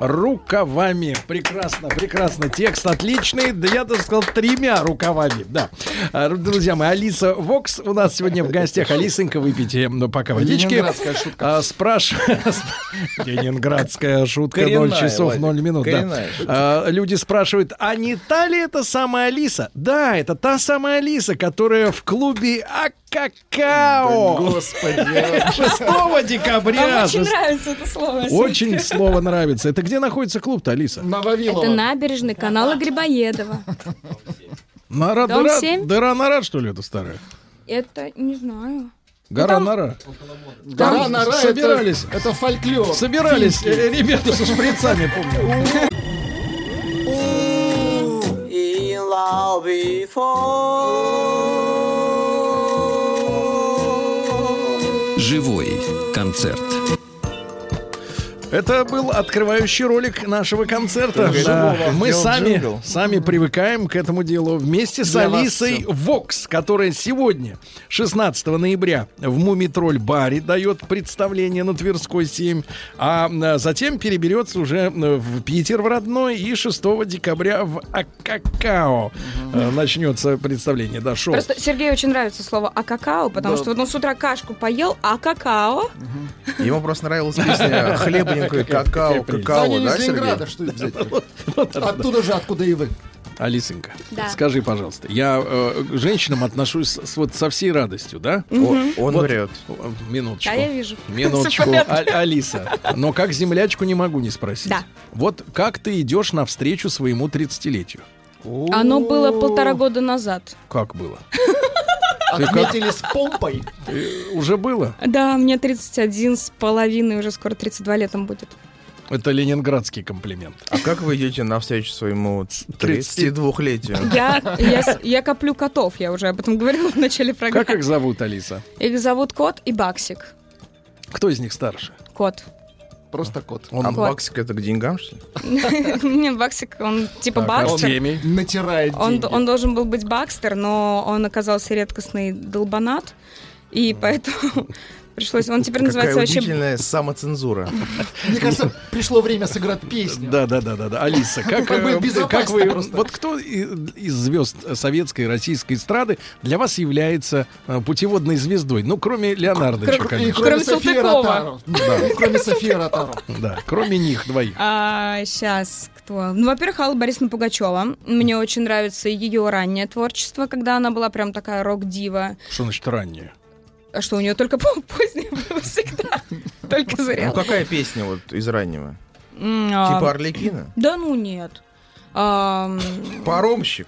Рукавами. Прекрасно, прекрасно. Текст отличный. Да я даже сказал тремя рукавами. Да. А, Друзья мои, Алиса Вокс у нас сегодня в гостях. Алисонька, выпейте ну, пока водички. Ленинградская шутка. А, спрашиваю. Ленинградская шутка. 0 Коренная, часов 0 минут. да. коренная А, Люди спрашивают, а не та ли это самая Алиса? Да, это та самая Алиса, которая в клубе какао. Господи. 6 декабря. Вам очень нравится это слово. Очень слово нравится. Это где находится клуб-то, Алиса? На Это Вавилова. набережный канала Грибоедова. Нара, Дом дыра, семь? дыра нора, что ли, это старая? Это не знаю. Гора там- нора. Гора Там Нора, собирались. Это, это фольклор. Собирались финский. э, ребята со шприцами, помню. Живой концерт. Это был открывающий ролик нашего концерта. Да. Мы сами, джингл. сами привыкаем к этому делу вместе с Для Алисой Вокс, которая сегодня, 16 ноября, в Мумитроль баре дает представление на Тверской 7, а э, затем переберется уже э, в Питер в родной и 6 декабря в Акакао э, начнется представление, да, шоу. Просто Сергею очень нравится слово «а какао», потому Да. что вот он с утра кашку поел, а какао? Ему просто нравилась песня «Хлебненькое какао, прелесть. какао», Они да, из Ленинграда, Сергей? что это взять? Оттуда же, откуда и вы. Алисонька, Да. скажи, пожалуйста, я э, к женщинам отношусь с- вот со всей радостью, да? О, Он Вот. врет. Минуточку. А я вижу. Минуточку. А- Алиса. Но как землячку не могу не спросить. Да. Вот как ты идешь навстречу своему 30-летию? Оно было полтора года назад. Как было? Отметили с помпой. Уже было? Да, мне 31 с половиной, уже скоро 32 летом будет. Это ленинградский комплимент. А как вы идете навстречу своему 32-летию? Я, я, я коплю котов, я уже об этом говорила в начале программы. Как их зовут, Алиса? Их зовут Кот и Баксик. Кто из них старше? Кот. Просто кот. А Кот. баксик это к деньгам, что ли? Не, Баксик, он типа а Бакстер. Натирает Он, деньги. он должен был быть Бакстер, но он оказался редкостный долбанат, и поэтому пришлось... Он теперь Какая называется вообще... удивительная самоцензура. Мне кажется, пришло время сыграть песню. Да, да, да, да, да. Алиса, как, Как вы, вот кто из звезд советской и российской эстрады для вас является путеводной звездой? Ну, кроме Леонардовича, конечно. кроме Салтыкова. Кроме Софии Ротару. Да, кроме них двоих. А, сейчас кто? Ну, во-первых, Алла Борисовна Пугачева. Мне очень нравится ее раннее творчество, когда она была прям такая рок-дива. Что значит ранее? А что, у нее только по- позднее было всегда. Только Ну зря. какая песня вот из раннего? А, Типа Орликина? Да ну нет. Паромщик?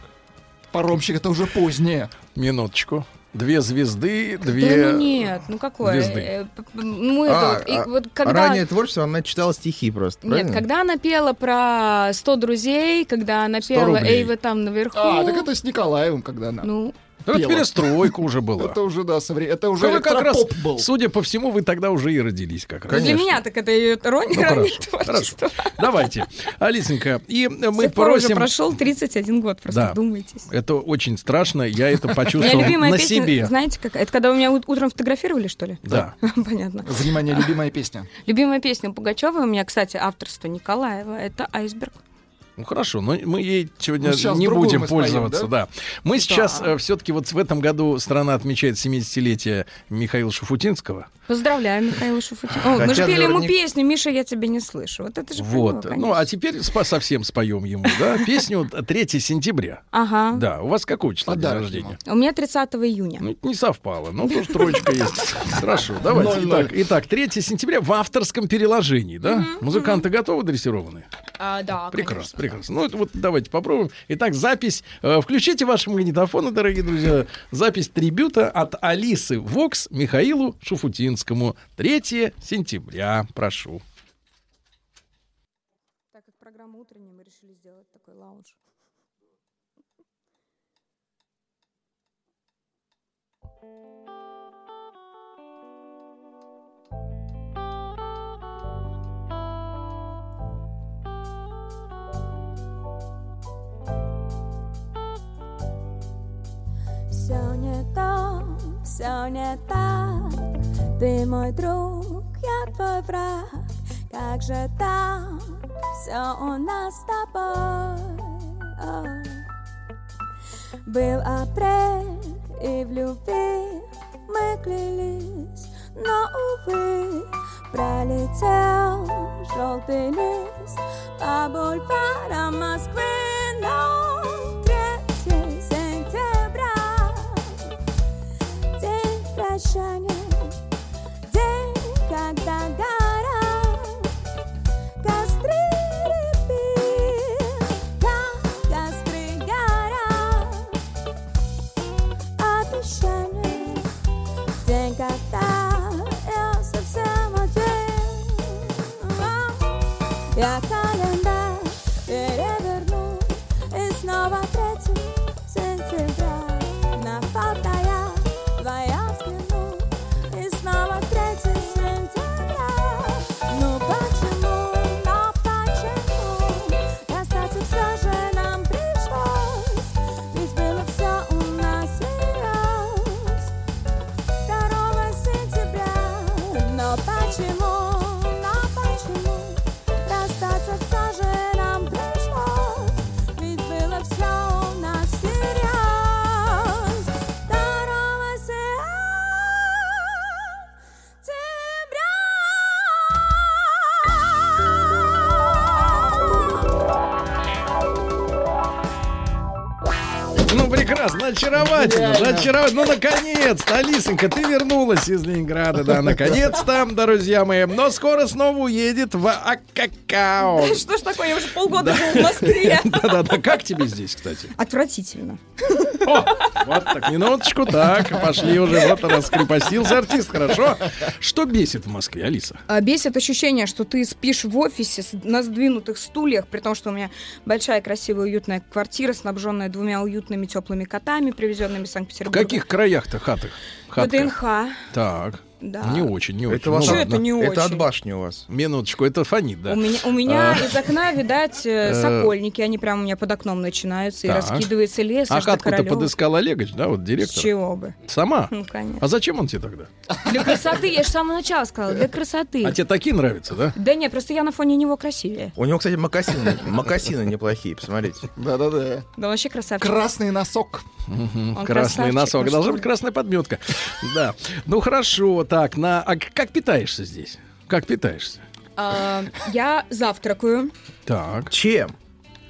Паромщик это уже позднее. Минуточку. Две звезды, Да две... ну нет, ну какое? звезды. Э, Ну это А, вот, и а вот когда... Раннее творчество, она читала стихи просто, Нет, правильно? когда она пела про 100 друзей, когда она 100 пела рублей. «Эй, вы там наверху», А, так это с Николаевым, когда она. ну, Ну, это пела. перестройка уже была. Это уже, да, это уже вы как раз, был. судя по всему, вы тогда уже и родились как раз. для меня так это ее раннее Ну, хорошо. Давайте, Алисенька, и мы уже просим... прошел 31 год, просто Да. вдумайтесь. Это очень страшно, я это почувствовал на песня, себе. знаете, какая? Это когда вы меня ут- утром фотографировали, что ли? Да. Понятно. Внимание, любимая песня. Любимая песня Пугачева у меня, кстати, авторство Николаева. Это «Айсберг». Ну хорошо, но мы ей сегодня Ну, не будем мы споем, пользоваться, да? да. Мы сейчас все-таки вот в этом году страна отмечает 70-летие Михаила Шафутинского. Поздравляю, Михаил Шуфутин. О, мы же пели ему наверняка- песню «Миша, я тебя не слышу». Вот это же Вот. него, Ну, а теперь спа- совсем споем ему, да, песню 3 сентября. Ага. Да, у вас какое число день рождения? У меня 30 июня. Ну, не совпало, но тоже троечка есть. Хорошо, давайте. Итак, итак, 3 сентября в авторском переложении, да? Музыканты готовы дрессированные? А, да, Прекрасно, прекрасно. Ну, это вот давайте попробуем. Итак, запись. э, Включите ваши магнитофоны, дорогие друзья. Запись трибюта от Алисы Вокс Михаилу Шуфутинскому. 3 сентября. Прошу. Все не то, все не так Ты мой друг, я твой враг Как же так, все у нас с тобой О. Был апрель, и в любви мы клялись Но, увы, пролетел желтый лист По бульварам Москвы, но shine очаровательно. Ну, наконец-то, Алисонька, ты вернулась из Ленинграда, да, наконец-то, друзья мои. Но скоро снова уедет в Акакао. Что ж такое, я уже полгода живу в Москве. Да-да-да, как тебе здесь, кстати? Отвратительно. Вот так, минуточку, так, пошли уже, вот раскрепостился артист, хорошо. Что бесит в Москве, Алиса? А, Бесит ощущение, что ты спишь в офисе на сдвинутых стульях, при том, что у меня большая, красивая, уютная квартира, снабженная двумя уютными теплыми котами, привезенными из В Санкт-Петербурга. каких краях-то хатах? Хатках? ВДНХ. Так. Да. Не очень, не Это очень. вас Ну это не это очень? от башни у вас. Минуточку, это фонит, да. У меня, у меня А. из окна, видать, э, Э. сокольники, они прямо у меня под окном начинаются, и Так. раскидывается лес А хатку-то Королёва. подыскал Олегович, да, вот С директор? чего бы? Сама? Ну, конечно. А зачем он тебе тогда? Для красоты, я же с самого начала сказала, для красоты. А тебе такие нравятся, да? Да не, просто я на фоне него красивее. У него, кстати, макасины, макасины неплохие, посмотрите. Да-да-да. Да вообще красавчик. Красный носок. Красный носок. ну Должна быть красная подметка. Да. Ну хорошо, так, на... а как питаешься здесь? Как питаешься? А, я завтракаю. Так. Чем?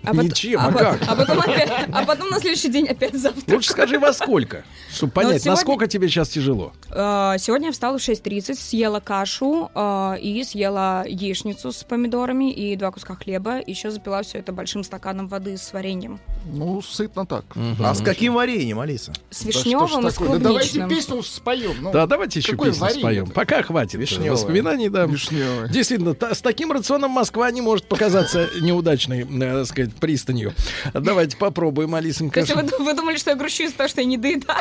А Ничем, а а как? А потом, опять- а потом на следующий день опять завтрак. Лучше скажи, во сколько, чтобы понять, Ну, вот сегодня- насколько тебе сейчас тяжело. А, Сегодня я встала в 6.30, съела кашу а, и съела яичницу с помидорами и два куска хлеба. Еще запила все это большим стаканом воды с вареньем. Ну, сытно так. А с каким вареньем, Алиса? С Да вишневым и с такое? Да давайте клубничным. песню споем. ну. да, давайте еще песню споем. варенье-то? Пока хватит Вишневое. воспоминаний, да. Вишневое. Действительно, та- с таким рационом Москва не может показаться неудачной, э, так сказать, пристанью. Давайте попробуем, То Алисонька. есть вы, вы думали, что я грущу из-за того, что я не доедаю?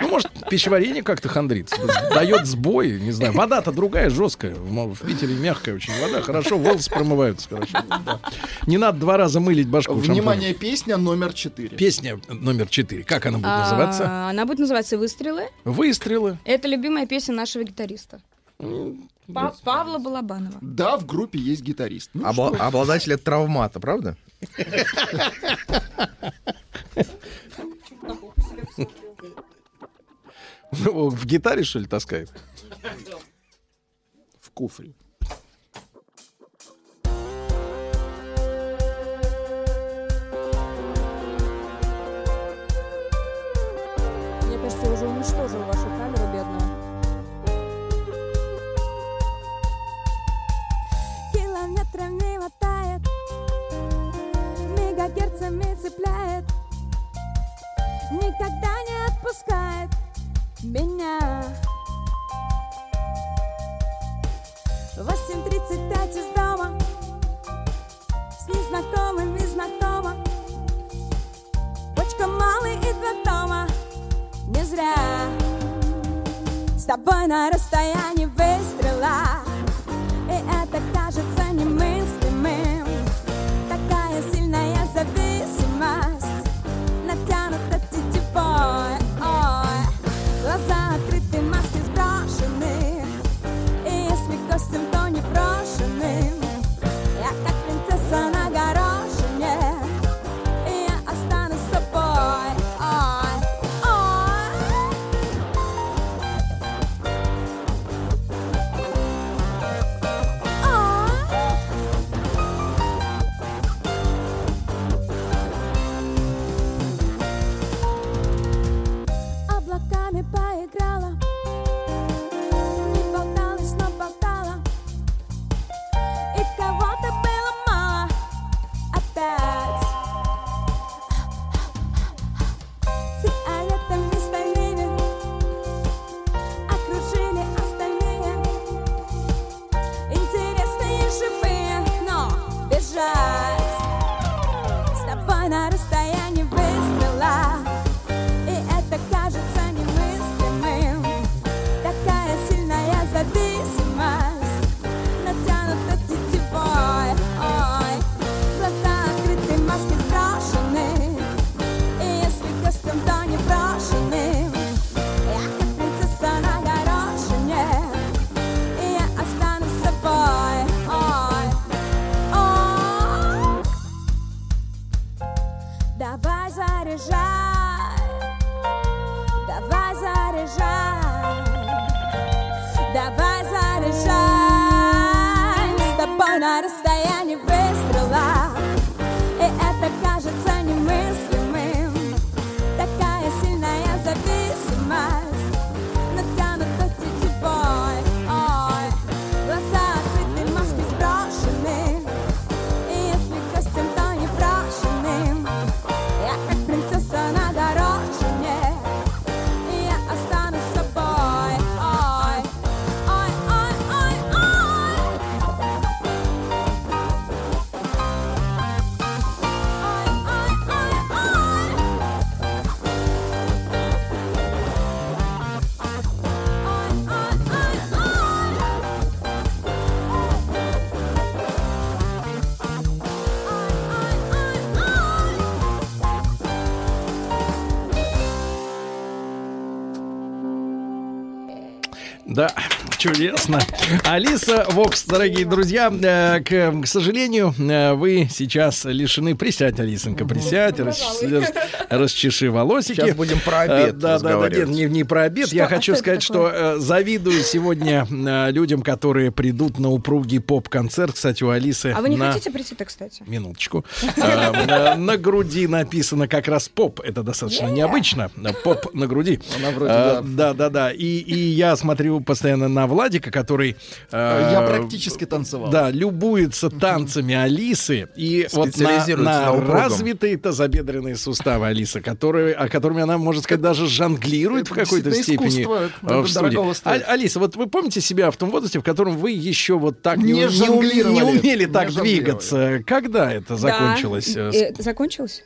Ну, может, пищеварение как-то хандрит. Дает сбой, не знаю. Вода-то другая, жесткая. В Питере мягкая очень вода. Хорошо, волосы промываются хорошо. Да. Не надо два раза мылить башку. Внимание, песня номер четыре. Песня номер четыре. Как она будет А, называться? Она будет называться «Выстрелы». Выстрелы. Это любимая песня нашего гитариста. Па- Павла Балабанова. Да, в группе есть гитарист. Ну, Обла- что? обладатель травмата, правда? В гитаре, что ли, таскает? В куфре. Никогда не отпускает меня. 8.35 из дома С незнакомыми знакома Почка малый и два тома Не зря С тобой на расстоянии выстрела. И это кажется немыслимым on. Чудесно. Алиса Вокс, дорогие друзья, э, к, к сожалению, э, вы сейчас лишены... Присядь, Алисонька, присядь, расчес- расчеши волосики. Сейчас будем про Э, обед Да, да, да, нет, не, не про обед. Что? Я хочу сказать, такое? что э, завидую сегодня э, людям, которые придут на упругий поп-концерт. Кстати, у Алисы А вы не на... хотите прийти-то, кстати? Минуточку. Э, на- На груди написано как раз поп. Это достаточно необычно. Поп на груди. Она вроде, Э, Да, да, да. И и я смотрю постоянно на Владика, который... э, Я практически танцевал. Да, любуется танцами Алисы. И вот на, на на развитые тазобедренные суставы Алисы, которые, о которыми она, можно сказать, даже жонглирует в какой-то степени это в студии. А- Алиса, вот вы помните себя в том возрасте, в котором вы еще вот так не, Не жонглировали. не умели Не так жонглировали. двигаться? Когда это закончилось? Да. Э, Э, закончилось?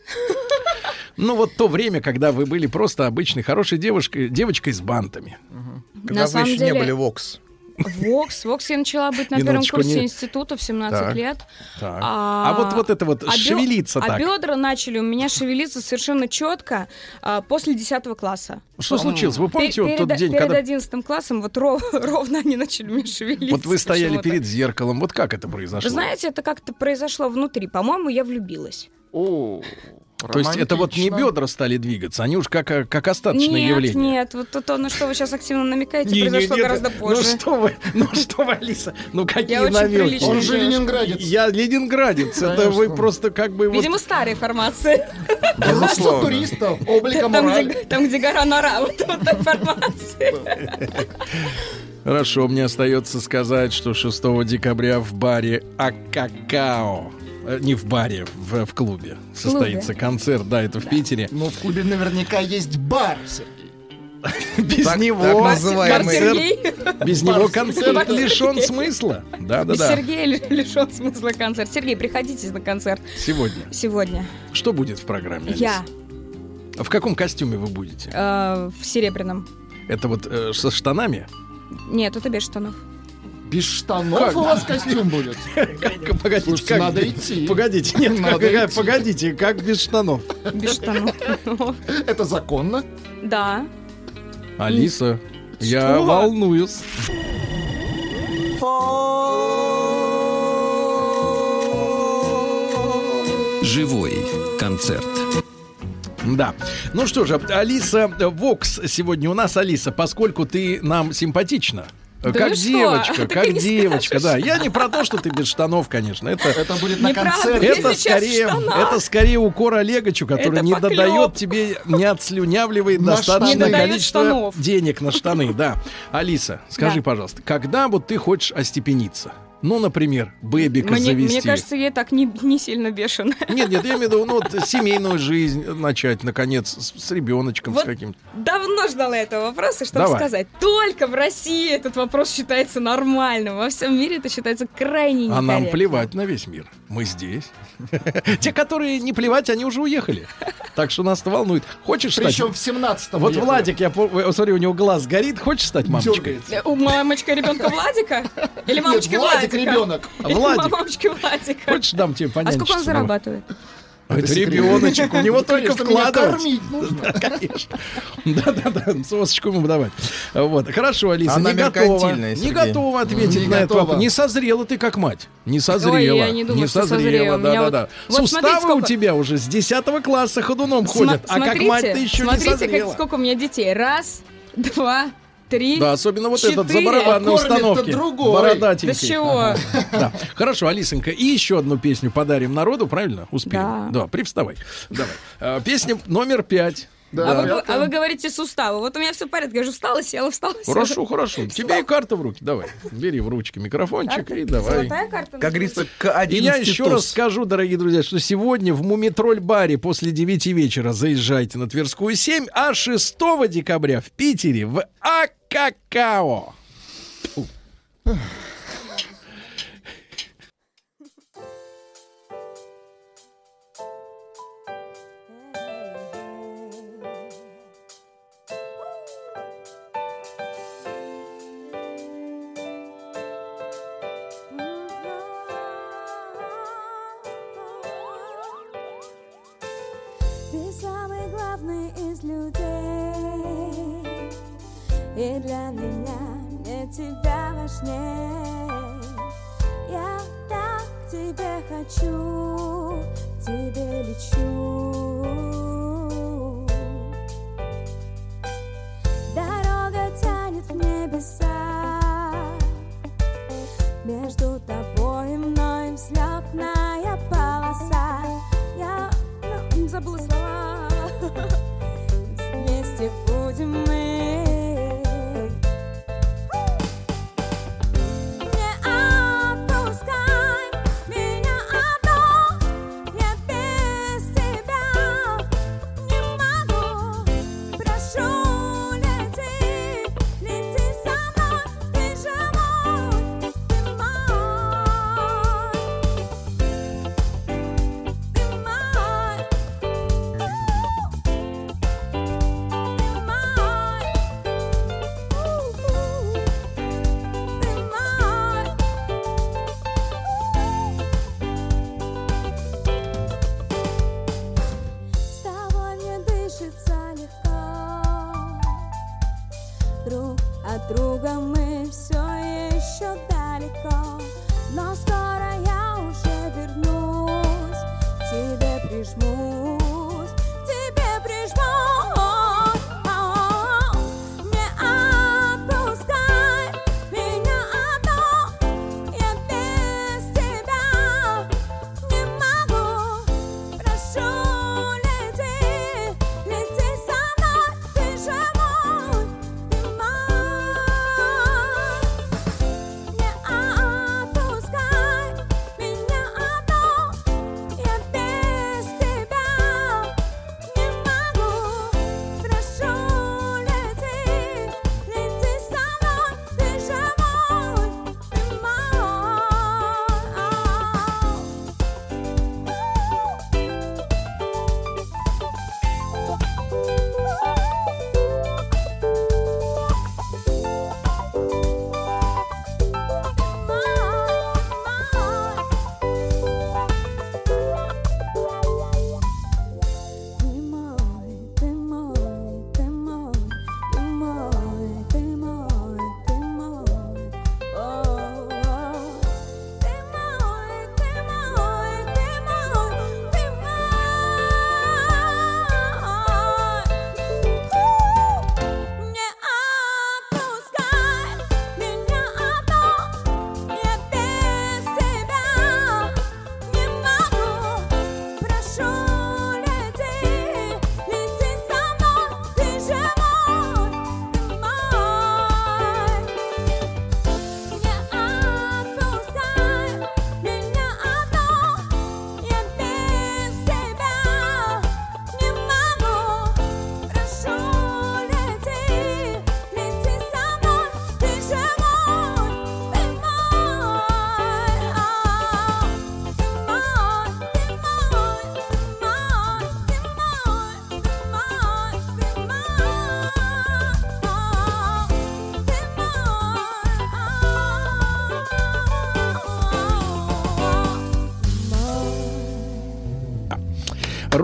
Ну, вот то время, когда вы были просто обычной хорошей девушкой, девочкой с бантами. Когда На вы самом еще деле- не были Вокс. Вокс. Вокс я начала быть на первом курсе не- института в 17 Так, лет. так. А вот- вот это вот бё- шевелиться а так. бедра начали у меня шевелиться совершенно четко а, после 10 класса. Что случилось? Вы помните вот тот перед, день, перед когда 11 классом вот ров- ровно они начали у меня шевелиться. вот вы стояли перед зеркалом, вот как это произошло? Вы знаете, это как-то произошло внутри. По-моему, я влюбилась. О, То есть это вот не бедра стали двигаться, они уж как, как остаточное нет, явление. нет, вот то, то, на что вы сейчас активно намекаете, Не, не, произошло нет, гораздо позже. Ну что вы, ну что вы, Алиса, ну какие Я очень намеки? Он же ленинградец. Я ленинградец, это вы просто как бы. Видимо, старая формация. Безусловно. туристов, облика Там, где, там, где гора Нора, вот эта информация. Хорошо, мне остается сказать, что 6 декабря в баре Акакао, не в баре, в, в клубе состоится концерт, да, это в Питере. Ну, в клубе наверняка есть бар, Сергей. Без Так- него так называемый- концерт, без него концерт Бар лишен Сергей. смысла. Да, да, Без да. Сергея ли- лишен смысла концерт. Сергей, приходите на концерт Сегодня. сегодня. Что будет в программе? Я В каком костюме вы будете? э, в серебряном. Это вот э, со штанами? Нет, это без штанов. Без штанов Как? у вас костюм будет. Как- Погодите, Слушайте, как? надо идти. Погодите, нет, Надо как- идти. погодите, как без штанов? Без штанов. Это законно? Да. Алиса, я волнуюсь. Живой концерт. Да. Ну что же, Алиса Вокс сегодня у нас, Алиса, поскольку ты нам симпатична. Да как девочка, как девочка, да. Я не про то, что ты без штанов, конечно. Это, Это будет на концерте. Это скорее, это скорее укор Олегачу, который Это не поклёп. додает тебе, не отслюнявливает На достаточное количество штанов. денег на штаны. Да. Алиса, скажи, Да. пожалуйста, когда вот ты хочешь остепениться? Ну, например, бэбика Мне, завести. мне кажется, я так не, не сильно бешеная. Нет, нет, я имею в виду, ну, вот семейную жизнь начать, наконец, с, с ребеночком, с Вот каким-то. Давно ждала этого вопроса, чтобы Давай. сказать. Только в России этот вопрос считается нормальным. Во всем мире это считается крайне А нам некорректным. плевать на весь мир. Мы здесь. Те, которые не плевать, они уже уехали. Так что нас это волнует. Хочешь стать... Причем в 17-м. Вот. Владик, я э, смотри, у него глаз горит. Хочешь стать мамочкой? У мамочка ребенка Владика? Или мамочки Нет, Владик Владика? ребенок. Владик. Мамочки Владика. Хочешь дам тебе А понять? сколько он зарабатывает? Это, секрет. ребеночек, у него только вкладывать. кормить нужно. Да, конечно. Да-да-да, сосочку ему давать. Вот, хорошо, Алиса, Она не готова. Не готова ответить Не на этот готова. вопрос. Не созрела ты как мать. Не созрела. Ой, я не думаю, созрела. Да-да-да. вот- вот Суставы смотрите, у тебя уже с 10 класса ходуном Сма- ходят. А как мать ты еще не смотрите, созрела. как, сколько у меня детей. Раз, два, три. Да, особенно вот этот за четыре. барабанной А кормит-то установки. другой. Бородатенький. Да с чего? Ага. Да. Хорошо, Алисонька, и еще одну песню подарим народу, правильно? Успеем. Да. Да, привставай. Давай. А, Песня номер пять. А, вы, а вы говорите суставы. Вот у меня все в порядке. Я же встала, села, встала, села. Хорошо, хорошо. Тебе и карта в руки. Давай. Бери в ручки микрофончик и давай. Золотая карта. Как говорится, к И я 11 еще раз скажу, дорогие друзья, что сегодня в Мумитроль баре после 9 вечера заезжайте на Тверскую 7, а 6 декабря в Питере в Акакао. Фу.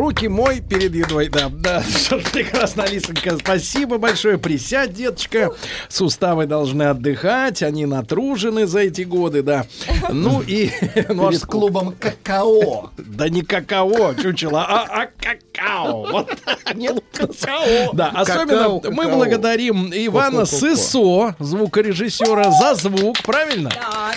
Руки мой перед едой. Да, да, прекрасно, Алисонька. Спасибо большое. Присядь, деточка. Суставы должны отдыхать. Они натружены за эти годы, да. Ну и... Ну, а что- клубом какао. Да не какао, чучело, а, а. Нет, какао. Да, особенно Какао, мы какао. благодарим Ивана. Сысо, звукорежиссера, за звук, правильно?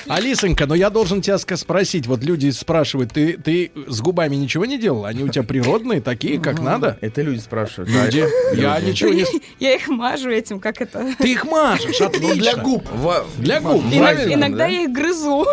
Алисонька, но я должен тебя спросить, вот люди спрашивают, ты, ты с губами ничего не делал? Они у тебя природные, такие, как надо? Это люди спрашивают. Люди. Я ничего не... Я их мажу этим, как это... Ты их мажешь, отлично. Для губ. Для губ, правильно, Иногда да? я их грызу.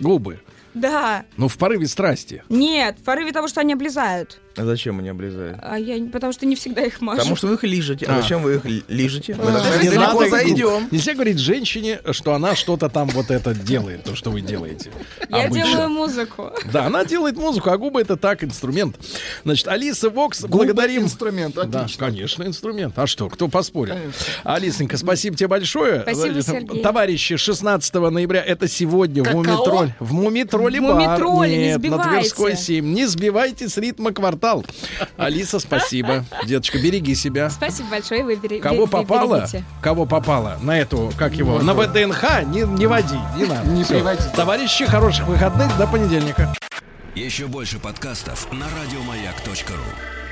Губы. Да. Ну, в порыве страсти. Нет, в порыве того, что они облезают. А зачем они облезают? А я, потому что не всегда их мажу. Потому что вы их лижете. А А. зачем вы их ли- лижете? Мы Не даже надо зайдем. Нельзя говорить женщине, что она что-то там вот это делает, то, что вы делаете. Я Обычно. делаю музыку. Да, она делает музыку, а губы это так, инструмент. Значит, Алиса Вокс, благодарим. инструмент, Да, отлично. конечно, инструмент. А что, кто поспорит? Конечно. Алисонька, спасибо тебе большое. Спасибо, Сергей. Товарищи, 16 ноября, это сегодня в Какао? Мумитроль. В Мумитроле В бар. Мумитроле, не Нет, на сбивайте. Тверской 7. Не сбивайте с ритма квартал. Алиса, спасибо. Деточка, береги себя. Спасибо большое, вы бере- Кого попало, берегите. кого попало на эту, как его, на ВДНХ, не, не води, не надо. Не Всё. приводите. Товарищи, хороших выходных, до понедельника. Еще больше подкастов на радиомаяк.ру.